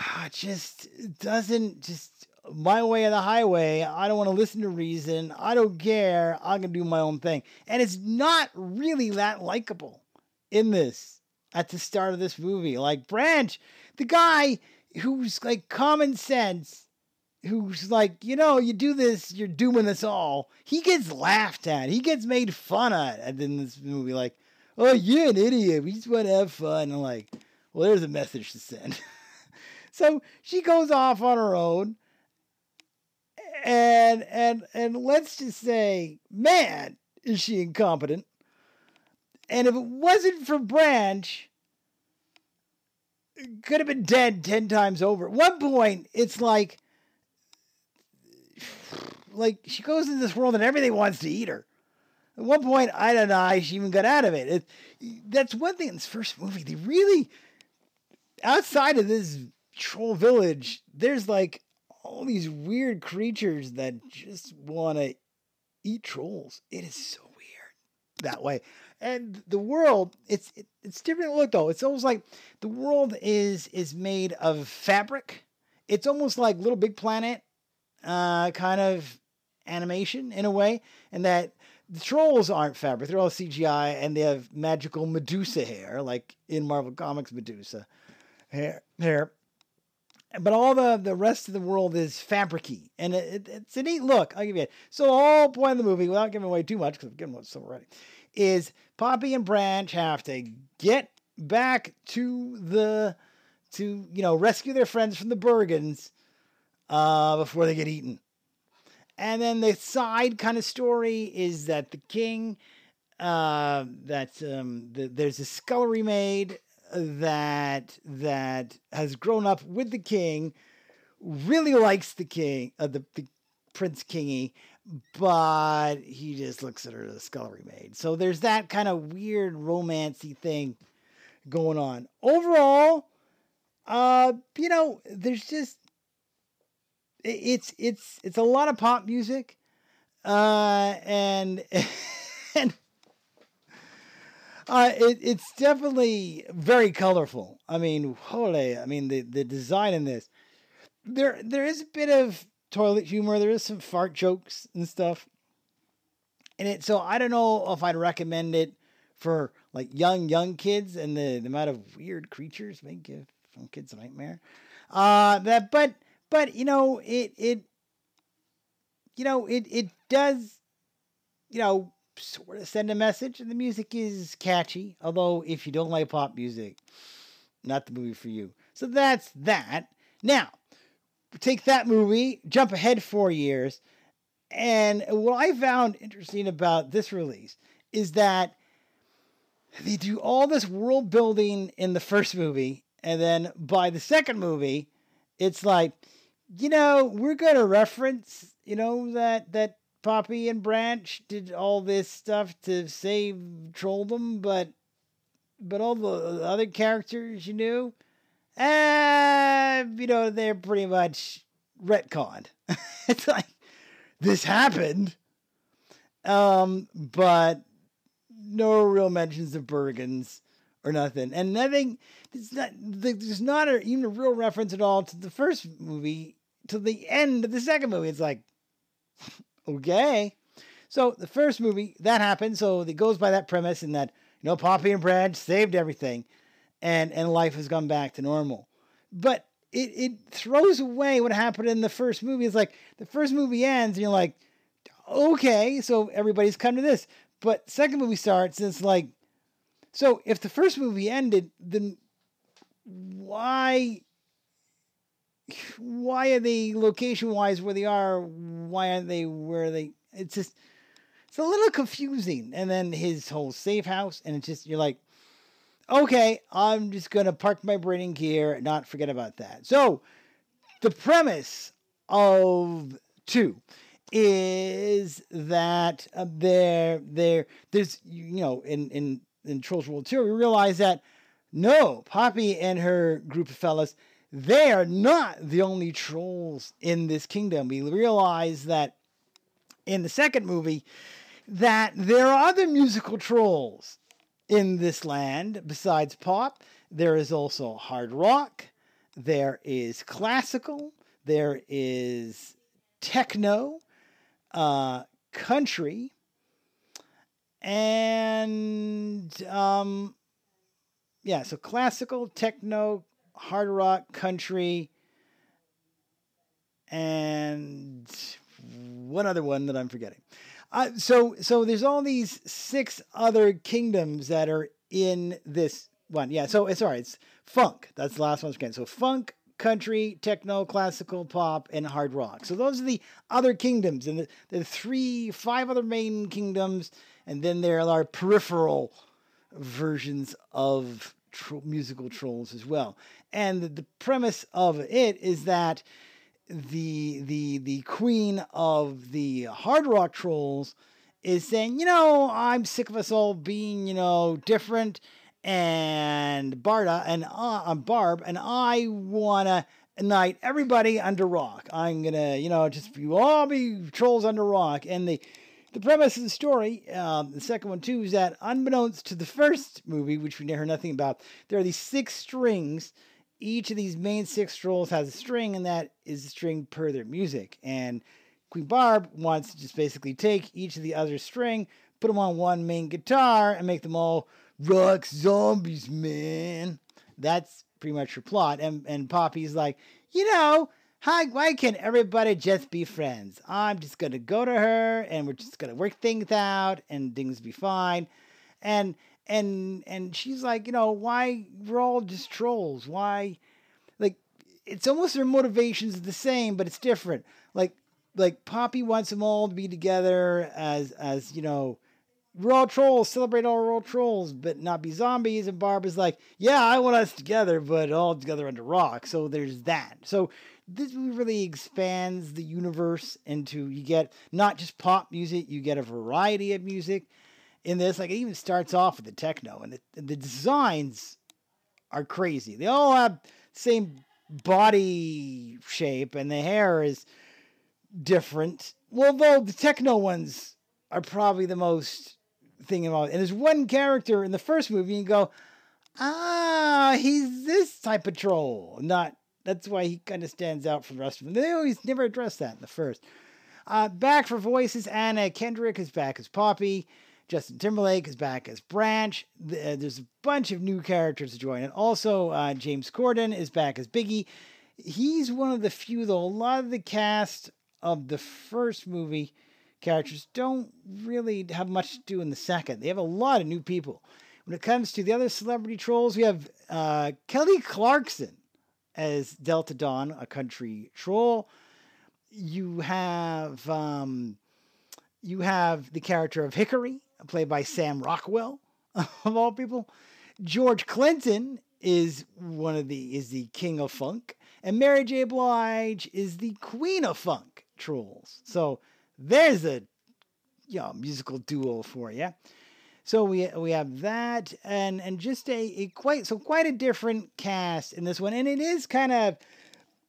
S2: ah, just doesn't just my way or the highway. I don't want to listen to reason. I don't care. I'm gonna do my own thing. And it's not really that likable in this at the start of this movie. Like Branch, the guy who's like common sense, who's like, you know, you do this, you're doing this all. He gets laughed at. He gets made fun at in this movie. Like, oh, you're an idiot. We just want to have fun. And like, well, there's a message to send. so she goes off on her own, and and and let's just say, man, is she incompetent? And if it wasn't for Branch, could have been dead 10 times over. At one point, it's like like she goes into this world and everything wants to eat her. At one point, I don't know how she even got out of it. it. That's one thing in this first movie. They really, outside of this troll village, there's like all these weird creatures that just want to eat trolls. It is so weird that way. And the world, it's it, it's different look though. It's almost like the world is is made of fabric. It's almost like Little Big Planet, uh, kind of animation in a way, and that the trolls aren't fabric; they're all CGI, and they have magical Medusa hair, like in Marvel Comics Medusa hair. hair. But all the, the rest of the world is fabricy, and it, it, it's a neat look. I'll give you it. So the whole point of the movie, without giving away too much, because I've given away some already, is Poppy and Branch have to get back to the to you know rescue their friends from the Bergens uh, before they get eaten. And then the side kind of story is that the king, uh, that um, the, there's a scullery maid that that has grown up with the king, really likes the king, uh, the, the Prince Kingy, but he just looks at her as a scullery maid. So there's that kind of weird romancy thing going on. Overall, uh, you know, there's just it's it's it's a lot of pop music, uh, and and uh, it, it's definitely very colorful. I mean, holy! I mean, the the design in this, there there is a bit of toilet humor. There is some fart jokes and stuff in it. So I don't know if I'd recommend it for like young young kids and the, the amount of weird creatures may give some kids a nightmare. Uh, that but but you know it it you know it it does you know sort of send a message and the music is catchy although if you don't like pop music not the movie for you. So that's that. Now take that movie jump ahead four years and what i found interesting about this release is that they do all this world building in the first movie and then by the second movie it's like you know we're going to reference you know that that poppy and branch did all this stuff to save trolldom but but all the other characters you knew uh, you know they're pretty much retconned. It's like this happened um but no real mentions of Bergens or nothing. And nothing, there's not, there's not a, even a real reference at all to the first movie, to the end of the second movie. It's like, okay. So the first movie, that happened. So it goes by that premise and that, you know, Poppy and Brad saved everything and, and life has gone back to normal. But it, it throws away what happened in the first movie. It's like the first movie ends and you're like, okay, so everybody's come to this. But second movie starts and it's like, so if the first movie ended, then why why are they location wise where they are? Why aren't they where they? It's just it's a little confusing. And then his whole safe house, and it's just you're like, okay, I'm just gonna park my brain in here, and not forget about that. So the premise of two is that uh, there there there's you know in in in Trolls World Tour we realize that no Poppy and her group of fellas they are not the only trolls in this kingdom. We realize that in the second movie that there are other musical trolls in this land besides pop. There is also hard rock. There is classical. There is techno, uh, country, and um, yeah, so classical, techno, hard rock, country, and one other one that I'm forgetting. Uh, so so there's all these six other kingdoms that are in this one. Yeah, so it's all right. It's funk. That's the last one again. So funk, country, techno, classical, pop, and hard rock. So those are the other kingdoms, and the, the three, five other main kingdoms, and then there are peripheral versions of musical trolls as well. And the, the premise of it is that the the the queen of the hard rock trolls is saying, you know, I'm sick of us all being, you know, different and Barda and uh, Barb and I wanna unite everybody under rock. I'm gonna, you know, just you all be trolls under rock. And the the premise of the story, um, the second one too, is that unbeknownst to the first movie, which we never heard nothing about, there are these six strings. Each of these main six trolls has a string, and that is the string per their music. And Queen Barb wants to just basically take each of the other string, put them on one main guitar, and make them all rock zombies, man. That's pretty much her plot. And and Poppy's like, you know, how, why can't everybody just be friends? I'm just gonna go to her, and we're just gonna work things out, and things be fine. And and and she's like, you know, why we're all just trolls? Why, like, it's almost their motivations the same, but it's different. Like like Poppy wants them all to be together as as you know, we're all trolls, celebrate all we're all trolls, but not be zombies. And Barb is like, yeah, I want us together, but all together under rock. So there's that. So this really expands the universe into you get not just pop music, you get a variety of music in this. Like it even starts off with the techno, and the, the designs are crazy. They all have same body shape, and the hair is different. Well, though the techno ones are probably the most thing about. And there's one character in the first movie, and you go, ah, he's this type of troll. Not that's why he kind of stands out from the rest of them. They always never address that in the first. Uh, back for voices, Anna Kendrick is back as Poppy. Justin Timberlake is back as Branch. Uh, There's a bunch of new characters to join, and also uh, James Corden is back as Biggie. He's one of the few, though. A lot of the cast of the first movie characters don't really have much to do in the second. They have a lot of new people. When it comes to the other celebrity trolls, we have uh, Kelly Clarkson as Delta Dawn, a country troll. You have um, you have the character of Hickory, played by Sam Rockwell, of all people. George Clinton is one of the is the king of funk, and Mary J. Blige is the queen of funk trolls. So there's a you know, musical duo for you. So we we have that and and just a, a quite so quite a different cast in this one, and it is kind of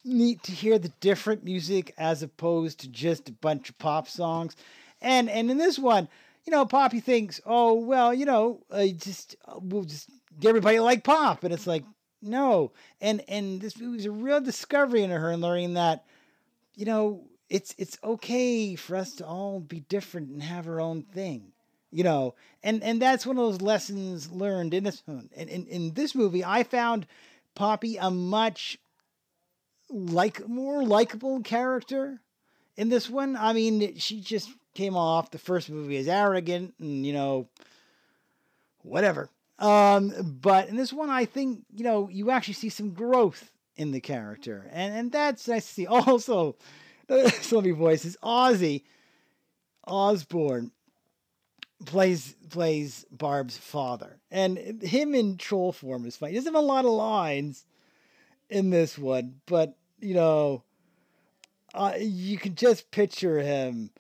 S2: neat to hear the different music as opposed to just a bunch of pop songs. And and in this one, you know, Poppy thinks, oh well, you know, uh, just we'll just get everybody like pop, and it's like no. And and this was a real discovery in her and learning that, you know, it's it's okay for us to all be different and have our own thing you know and and that's one of those lessons learned in this in, in, in this movie. I found poppy a much like more likable character in this one. I mean she just came off the first movie as arrogant and you know whatever. Um but in this one i think you know you actually see some growth in the character. And and that's nice to see. Also your voices Ozzy Osbourne plays plays Barb's father, and him in troll form is funny. He doesn't have a lot of lines in this one, but you know, uh, you can just picture him.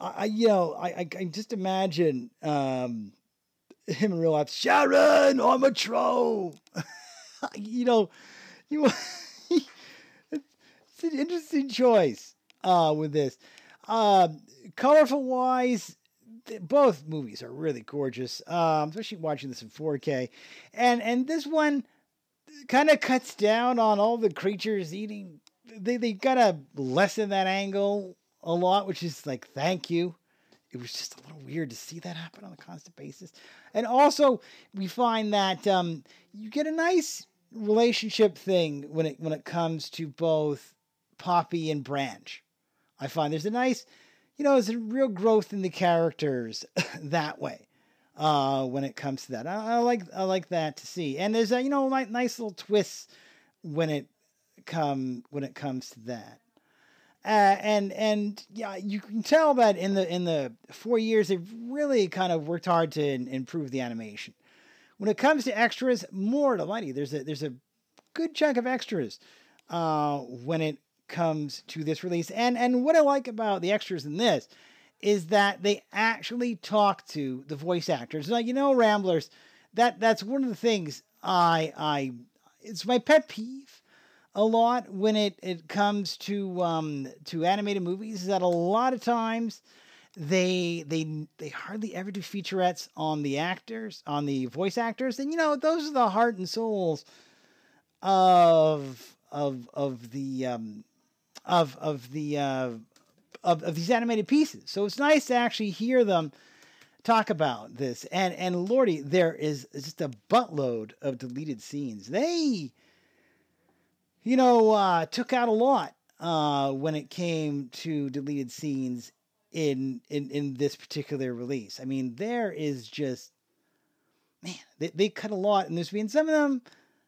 S2: I, I you know, I, I can just imagine um, him in real life. Sharon, I'm a troll. you know, you. it's an interesting choice uh, with this. Uh, colorful wise, th- both movies are really gorgeous, um, especially watching this in 4K. And and this one kind of cuts down on all the creatures eating. They they gotta lessen that angle a lot, which is like thank you. It was just a little weird to see that happen on a constant basis. And also, we find that um, you get a nice relationship thing when it when it comes to both Poppy and Branch. I find there's a nice you know, there's a real growth in the characters that way. Uh, when it comes to that, I, I like I like that to see, and there's a you know nice little twists when it come when it comes to that. Uh, and and yeah, you can tell that in the in the four years they've really kind of worked hard to in- improve the animation. When it comes to extras, more to mighty. There's a there's a good chunk of extras uh, when it comes to this release. And and what I like about the extras in this is that they actually talk to the voice actors. Like you know, Ramblers, that that's one of the things I I it's my pet peeve a lot when it it comes to um to animated movies is that a lot of times they they they hardly ever do featurettes on the actors on the voice actors and you know those are the heart and souls of of of the um of of the uh of, of these animated pieces. So it's nice to actually hear them talk about this. And and lordy there is just a buttload of deleted scenes. They you know uh took out a lot uh when it came to deleted scenes in in in this particular release. I mean there is just man they, they cut a lot in this and some of them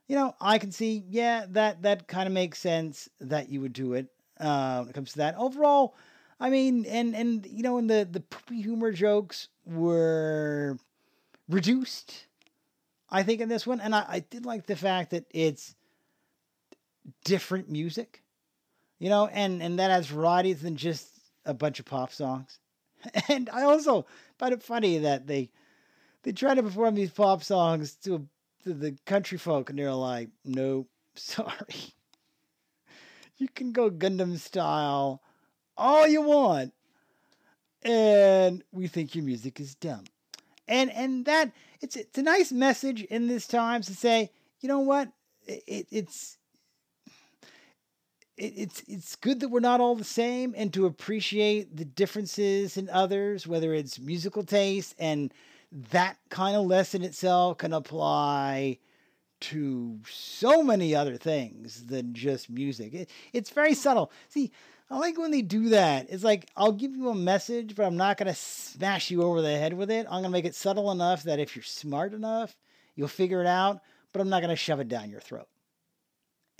S2: you know i can see yeah that that kind of makes sense that you would do it uh when it comes to that. Overall i mean and and you know and the the poopy humor jokes were reduced i think in this one. And i, I did like the fact that it's different music you know and and that has variety than just a bunch of pop songs. And i also find it funny that they they try to perform these pop songs to, to the country folk and they're like no sorry you can go Gangnam style all you want. And we think your music is dumb. And and that it's it's a nice message in this times to say you know what? It, it, it's it, it's it's good that we're not all the same and to appreciate the differences in others whether it's musical taste and that kind of lesson itself can apply to so many other things than just music. It, it's very subtle. See i like when they do that. It's like i'll give you a message but i'm not going to smash you over the head with it. I'm going to make it subtle enough that if you're smart enough you'll figure it out but i'm not going to shove it down your throat.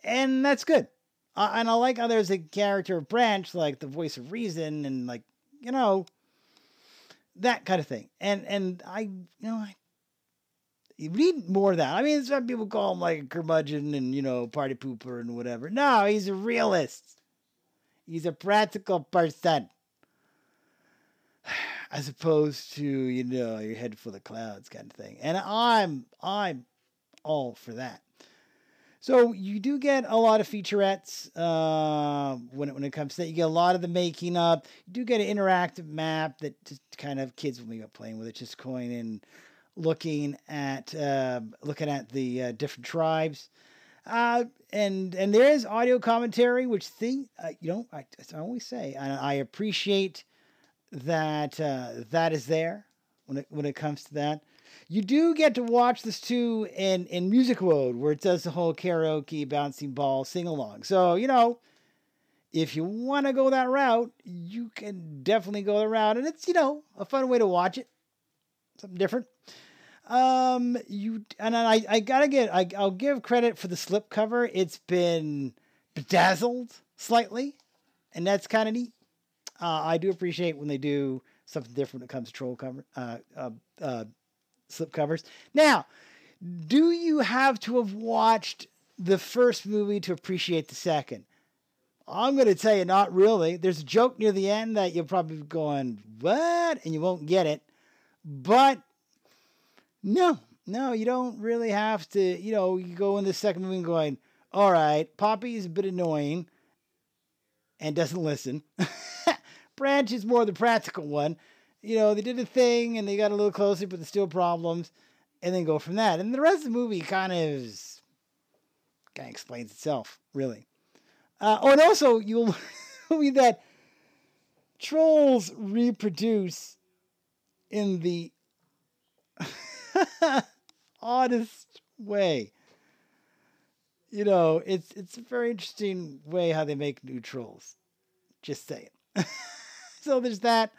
S2: And that's good. Uh, and I like how there's a character Branch, like the voice of reason, and like you know that kind of thing. And and I you know I you need more of that. I mean, some people call him like a curmudgeon and you know party pooper and whatever. No, he's a realist. He's a practical person, as opposed to you know your head full of clouds kind of thing. And I'm I'm all for that. So you do get a lot of featurettes uh, when it, when it comes to that. You get a lot of the making up. You do get an interactive map that just kind of kids will be playing with it, just going and looking at uh, looking at the uh, different tribes. Uh, and and there is audio commentary, which thing uh, you know I, I always say, and I appreciate that uh, that is there when it when it comes to that. You do get to watch this too in, in music mode where it does the whole karaoke bouncing ball sing along. So, you know, if you want to go that route, you can definitely go the route. And it's, you know, a fun way to watch it. Something different. Um, you and I, I gotta get, I, I'll give credit for the slip cover. It's been bedazzled slightly, and that's kind of neat. Uh, I do appreciate when they do something different when it comes to troll cover, uh, uh, uh, slip covers. Now, do you have to have watched the first movie to appreciate the second? I'm going to tell you, not really. There's a joke near the end that you'll probably be going, what? And you won't get it. But no, no, you don't really have to. You know, you go in the second movie and going, all right, Poppy is a bit annoying and doesn't listen. Branch is more the practical one. You know, they did a thing and they got a little closer, but there's still problems, and then go from that. And the rest of the movie kind of kind of explains itself, really. Uh, oh, and also you'll learn that trolls reproduce in the oddest way. You know, it's it's a very interesting way how they make new trolls. Just saying. so there's that.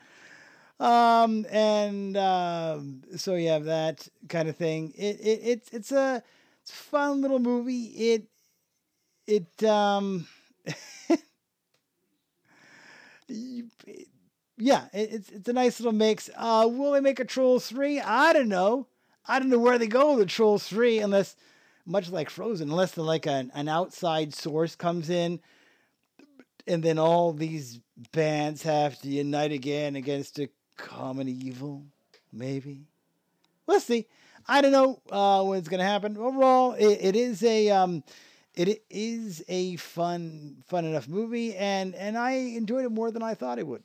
S2: Um, and um, so you have that kind of thing. It, it it's it's a it's a fun little movie. It it um yeah, it, it's it's a nice little mix. Uh, will they make a Troll three? I don't know. I don't know where they go the Trolls three unless, much like Frozen, unless like an, an outside source comes in, and then all these bands have to unite again against a common evil. Maybe we'll see. I don't know uh, when it's going to happen. Overall, it, it is a um, it is a fun fun enough movie, and and I enjoyed it more than I thought it would.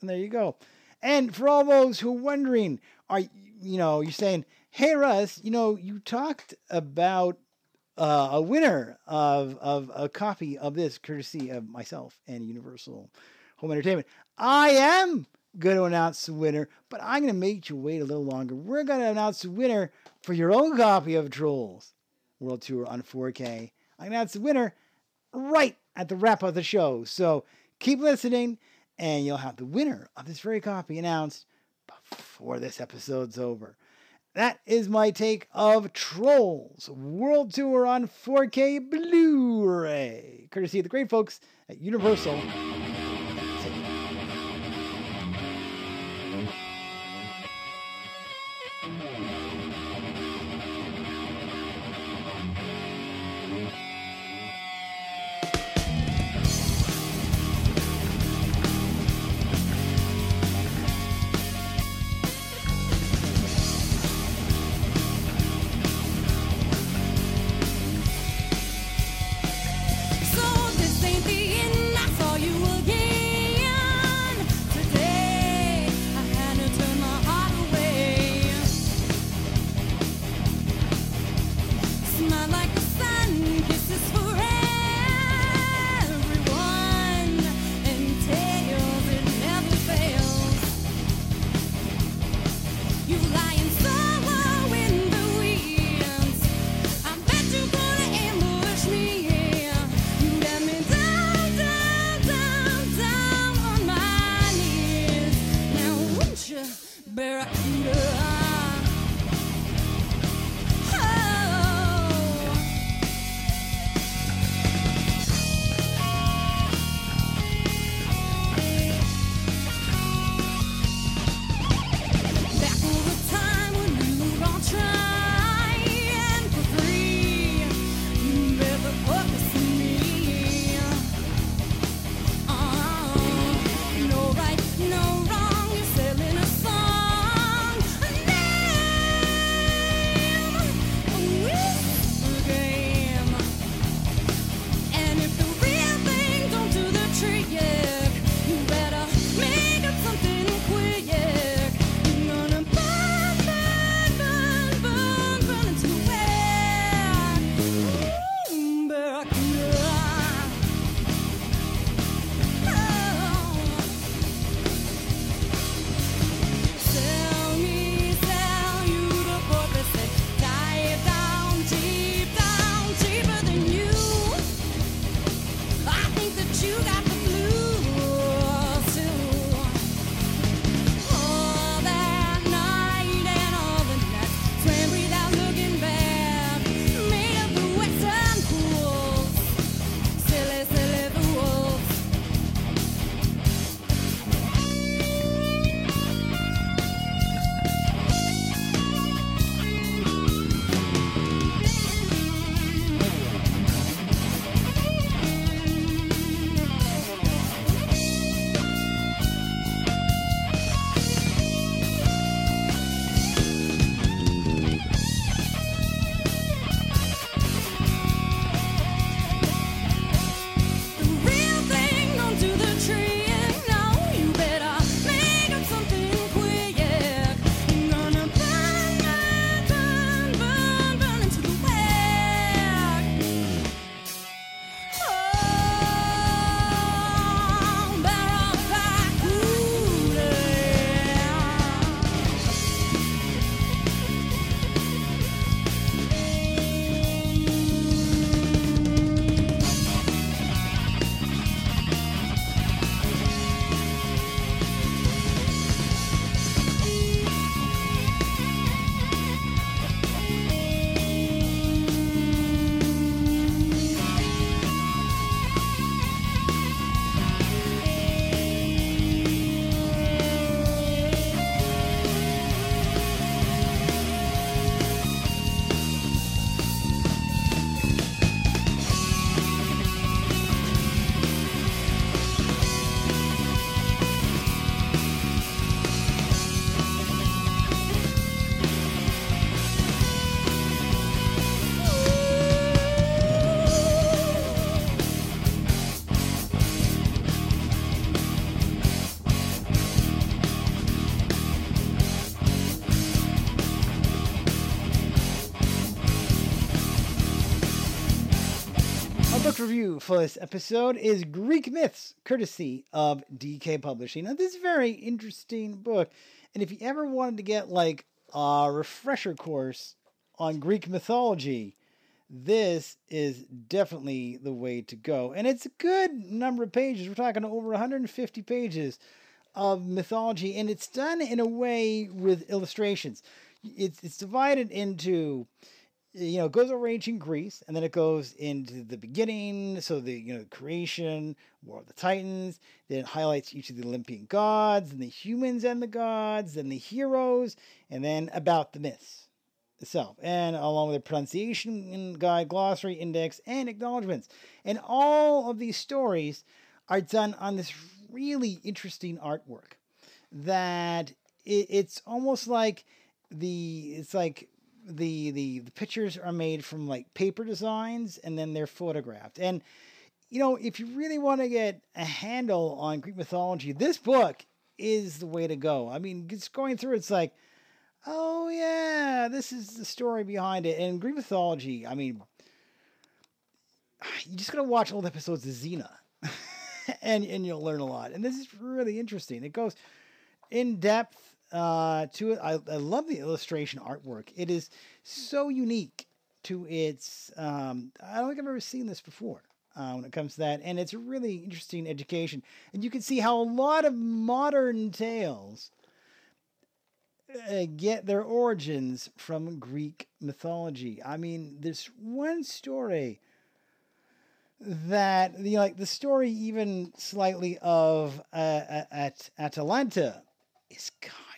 S2: And there you go. And for all those who are wondering, are you know you're saying, hey Russ, you know you talked about uh, a winner of of a copy of this, courtesy of myself and Universal Home Entertainment. I am going to announce the winner, but I'm going to make you wait a little longer. We're going to announce the winner for your own copy of Trolls World Tour on 4K. I'm going to announce the winner right at the wrap of the show. So keep listening, and you'll have the winner of this very copy announced before this episode's over. That is my take of Trolls World Tour on 4K Blu ray, courtesy of the great folks at Universal. Book review for this episode is Greek Myths, courtesy of DK Publishing. Now, this is a very interesting book, and if you ever wanted to get like a refresher course on Greek mythology, this is definitely the way to go. And it's a good number of pages. We're talking over 150 pages of mythology, and it's done in a way with illustrations. It's it's divided into you know, it goes over ancient Greece, and then it goes into the beginning, so the you know creation, War of the Titans. Then it highlights each of the Olympian gods, and the humans and the gods, and the heroes, and then about the myths itself, and along with a pronunciation guide, glossary, index, and acknowledgments. And all of these stories are done on this really interesting artwork that it, it's almost like the it's like the, the the pictures are made from like paper designs and then they're photographed. And you know if you really want to get a handle on greek mythology this book is the way to go. I mean just going through it's like oh yeah this is the story behind it. And greek mythology i mean you just gotta watch old episodes of xena and and you'll learn a lot. And this is really interesting. It goes in depth uh, to it. I, I love the illustration artwork. It is so unique to its. Um, I don't think I've ever seen this before. Uh, when it comes to that, and it's a really interesting education, and you can see how a lot of modern tales uh, get their origins from Greek mythology. I mean, there's one story that the like the story even slightly of uh, at Atalanta is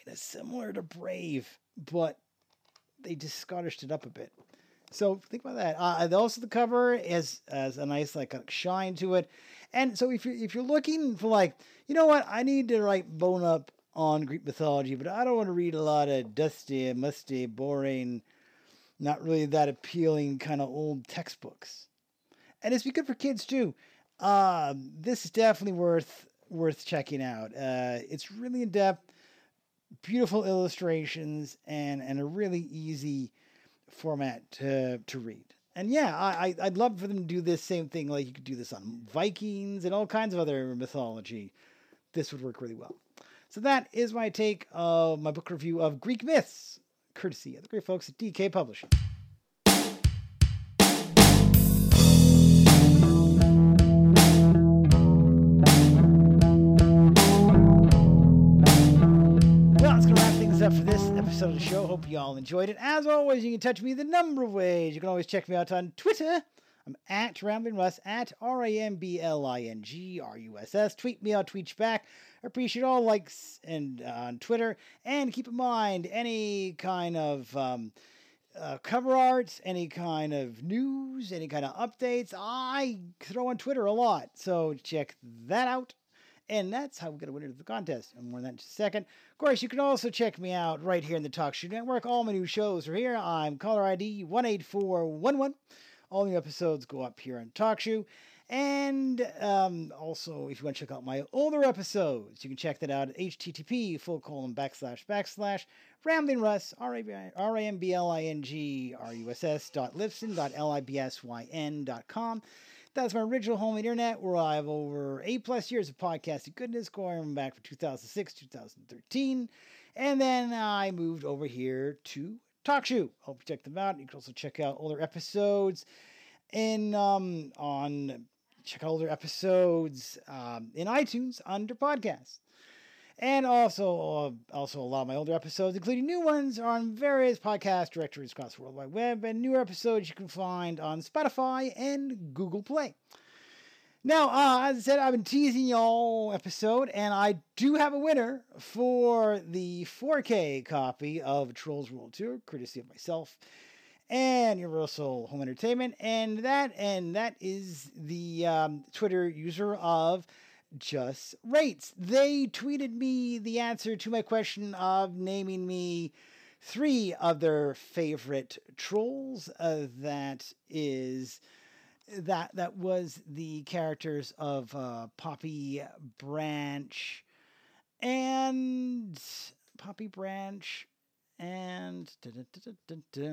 S2: kind of similar to Brave, but they just Scottished it up a bit. So think about that. Uh, also, the cover has, has a nice like shine to it. And so if you're if you're looking for like, you know what, I need to write bone up on Greek mythology, but I don't want to read a lot of dusty, musty, boring, not really that appealing kind of old textbooks. And it's be good for kids too. Um, this is definitely worth worth checking out. Uh, it's really in depth beautiful illustrations and and a really easy format to to read. And yeah, I I'd love for them to do this same thing. Like you could do this on Vikings and all kinds of other mythology. This would work really well. So that is my take of my book review of Greek myths, courtesy of the great folks at DK Publishing. Episode of the show. Hope you all enjoyed it. As always, you can touch me the number of ways. You can always check me out on Twitter. I'm at Rambling Russ, at R A M B L I N G R U S S. Tweet me, I'll tweet you back. I appreciate all likes and uh, on Twitter. And keep in mind, any kind of um, uh, cover arts, any kind of news, any kind of updates, I throw on Twitter a lot. So check that out. And that's how we get a winner to the contest. And more on that in just a second. Of course, you can also check me out right here in the TalkShoe Network. All my new shows are here. I'm caller ID 18411. All new episodes go up here on TalkShoe. And um, also, if you want to check out my older episodes, you can check that out at http full colon backslash backslash rambling russ r a m b l i n g r u s s dot libsyn dot l i b s y n dot com. That's my original home internet where I have over eight plus years of podcasting goodness going back from 2006, 2013. And then I moved over here to TalkShoe. Hope you check them out. You can also check out older episodes in um, on check out older episodes um, in iTunes under podcasts. And also, uh, also a lot of my older episodes, including new ones, are on various podcast directories across the World Wide Web, and newer episodes you can find on Spotify and Google Play. Now, uh, as I said, I've been teasing y'all episode, and I do have a winner for the 4K copy of Trolls World Tour, courtesy of myself and Universal Home Entertainment, and that and that is the um, Twitter user of Just Rates. They tweeted me the answer to my question of naming me three of their favorite trolls. Uh, that is that that was the characters of uh, Poppy Branch and Poppy Branch and da, da, da,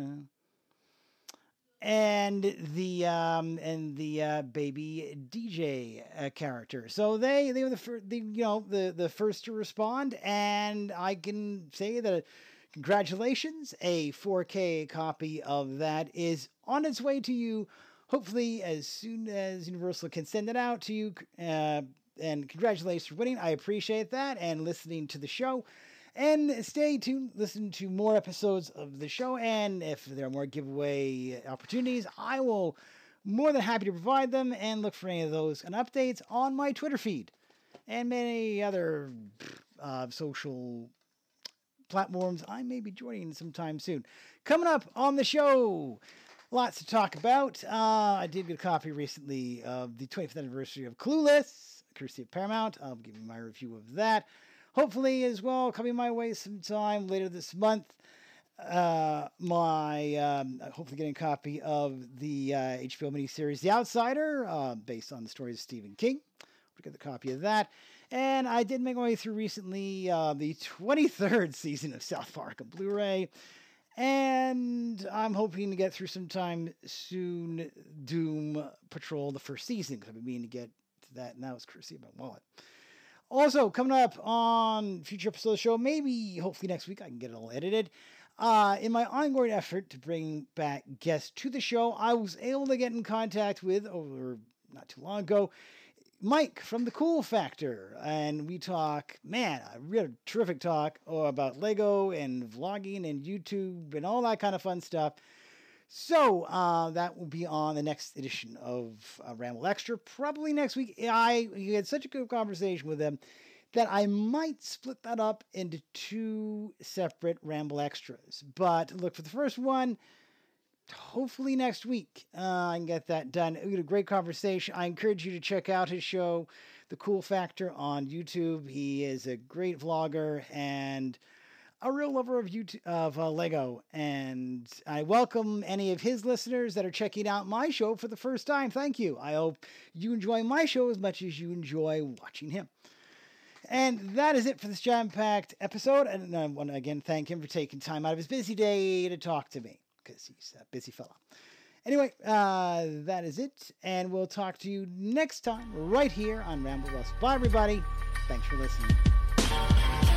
S2: and the um and the uh, baby DJ uh, character. So they they were the, fir- the you know the the first to respond, and I can say that congratulations, a 4K copy of that is on its way to you. Hopefully, as soon as Universal can send it out to you. Uh, and congratulations for winning. I appreciate that and listening to the show. And stay tuned, listen to more episodes of the show. And if there are more giveaway opportunities, I will more than happy to provide them and look for any of those and updates on my Twitter feed and many other uh, social platforms I may be joining sometime soon. Coming up on the show, lots to talk about. Uh, I did get a copy recently of the 25th anniversary of Clueless, courtesy of Paramount. I'll give you my review of that hopefully as well coming my way sometime later this month uh, my um, hopefully getting a copy of the uh, HBO miniseries The Outsider, uh, based on the stories of Stephen King. We'll get the copy of that. And I did make my way through recently uh, the 23rd season of South Park on Blu-ray. And I'm hoping to get through sometime soon Doom Patrol, the first season, because I've been meaning to get to that. Now it's courtesy of my wallet. Also, coming up on future episodes of the show, maybe hopefully next week I can get it all edited. Uh, in my ongoing effort to bring back guests to the show, I was able to get in contact with, over not too long ago, Mike from the Cool Factor. And we talk, man, a terrific talk about Lego and vlogging and YouTube and all that kind of fun stuff. So uh, that will be on the next edition of uh, Ramble Extra, probably next week. I we had such a good conversation with them that I might split that up into two separate Ramble Extras. But look for the first one. Hopefully next week uh, I can get that done. We had a great conversation. I encourage you to check out his show, The Cool Factor, on YouTube. He is a great vlogger and a real lover of YouTube, of uh, Lego, and I welcome any of his listeners that are checking out my show for the first time. Thank you. I hope you enjoy my show as much as you enjoy watching him. And that is it for this jam-packed episode. And I want to again thank him for taking time out of his busy day to talk to me because he's a busy fella. Anyway, uh, that is it, and we'll talk to you next time right here on Ramble Russell. Bye, everybody. Thanks for listening.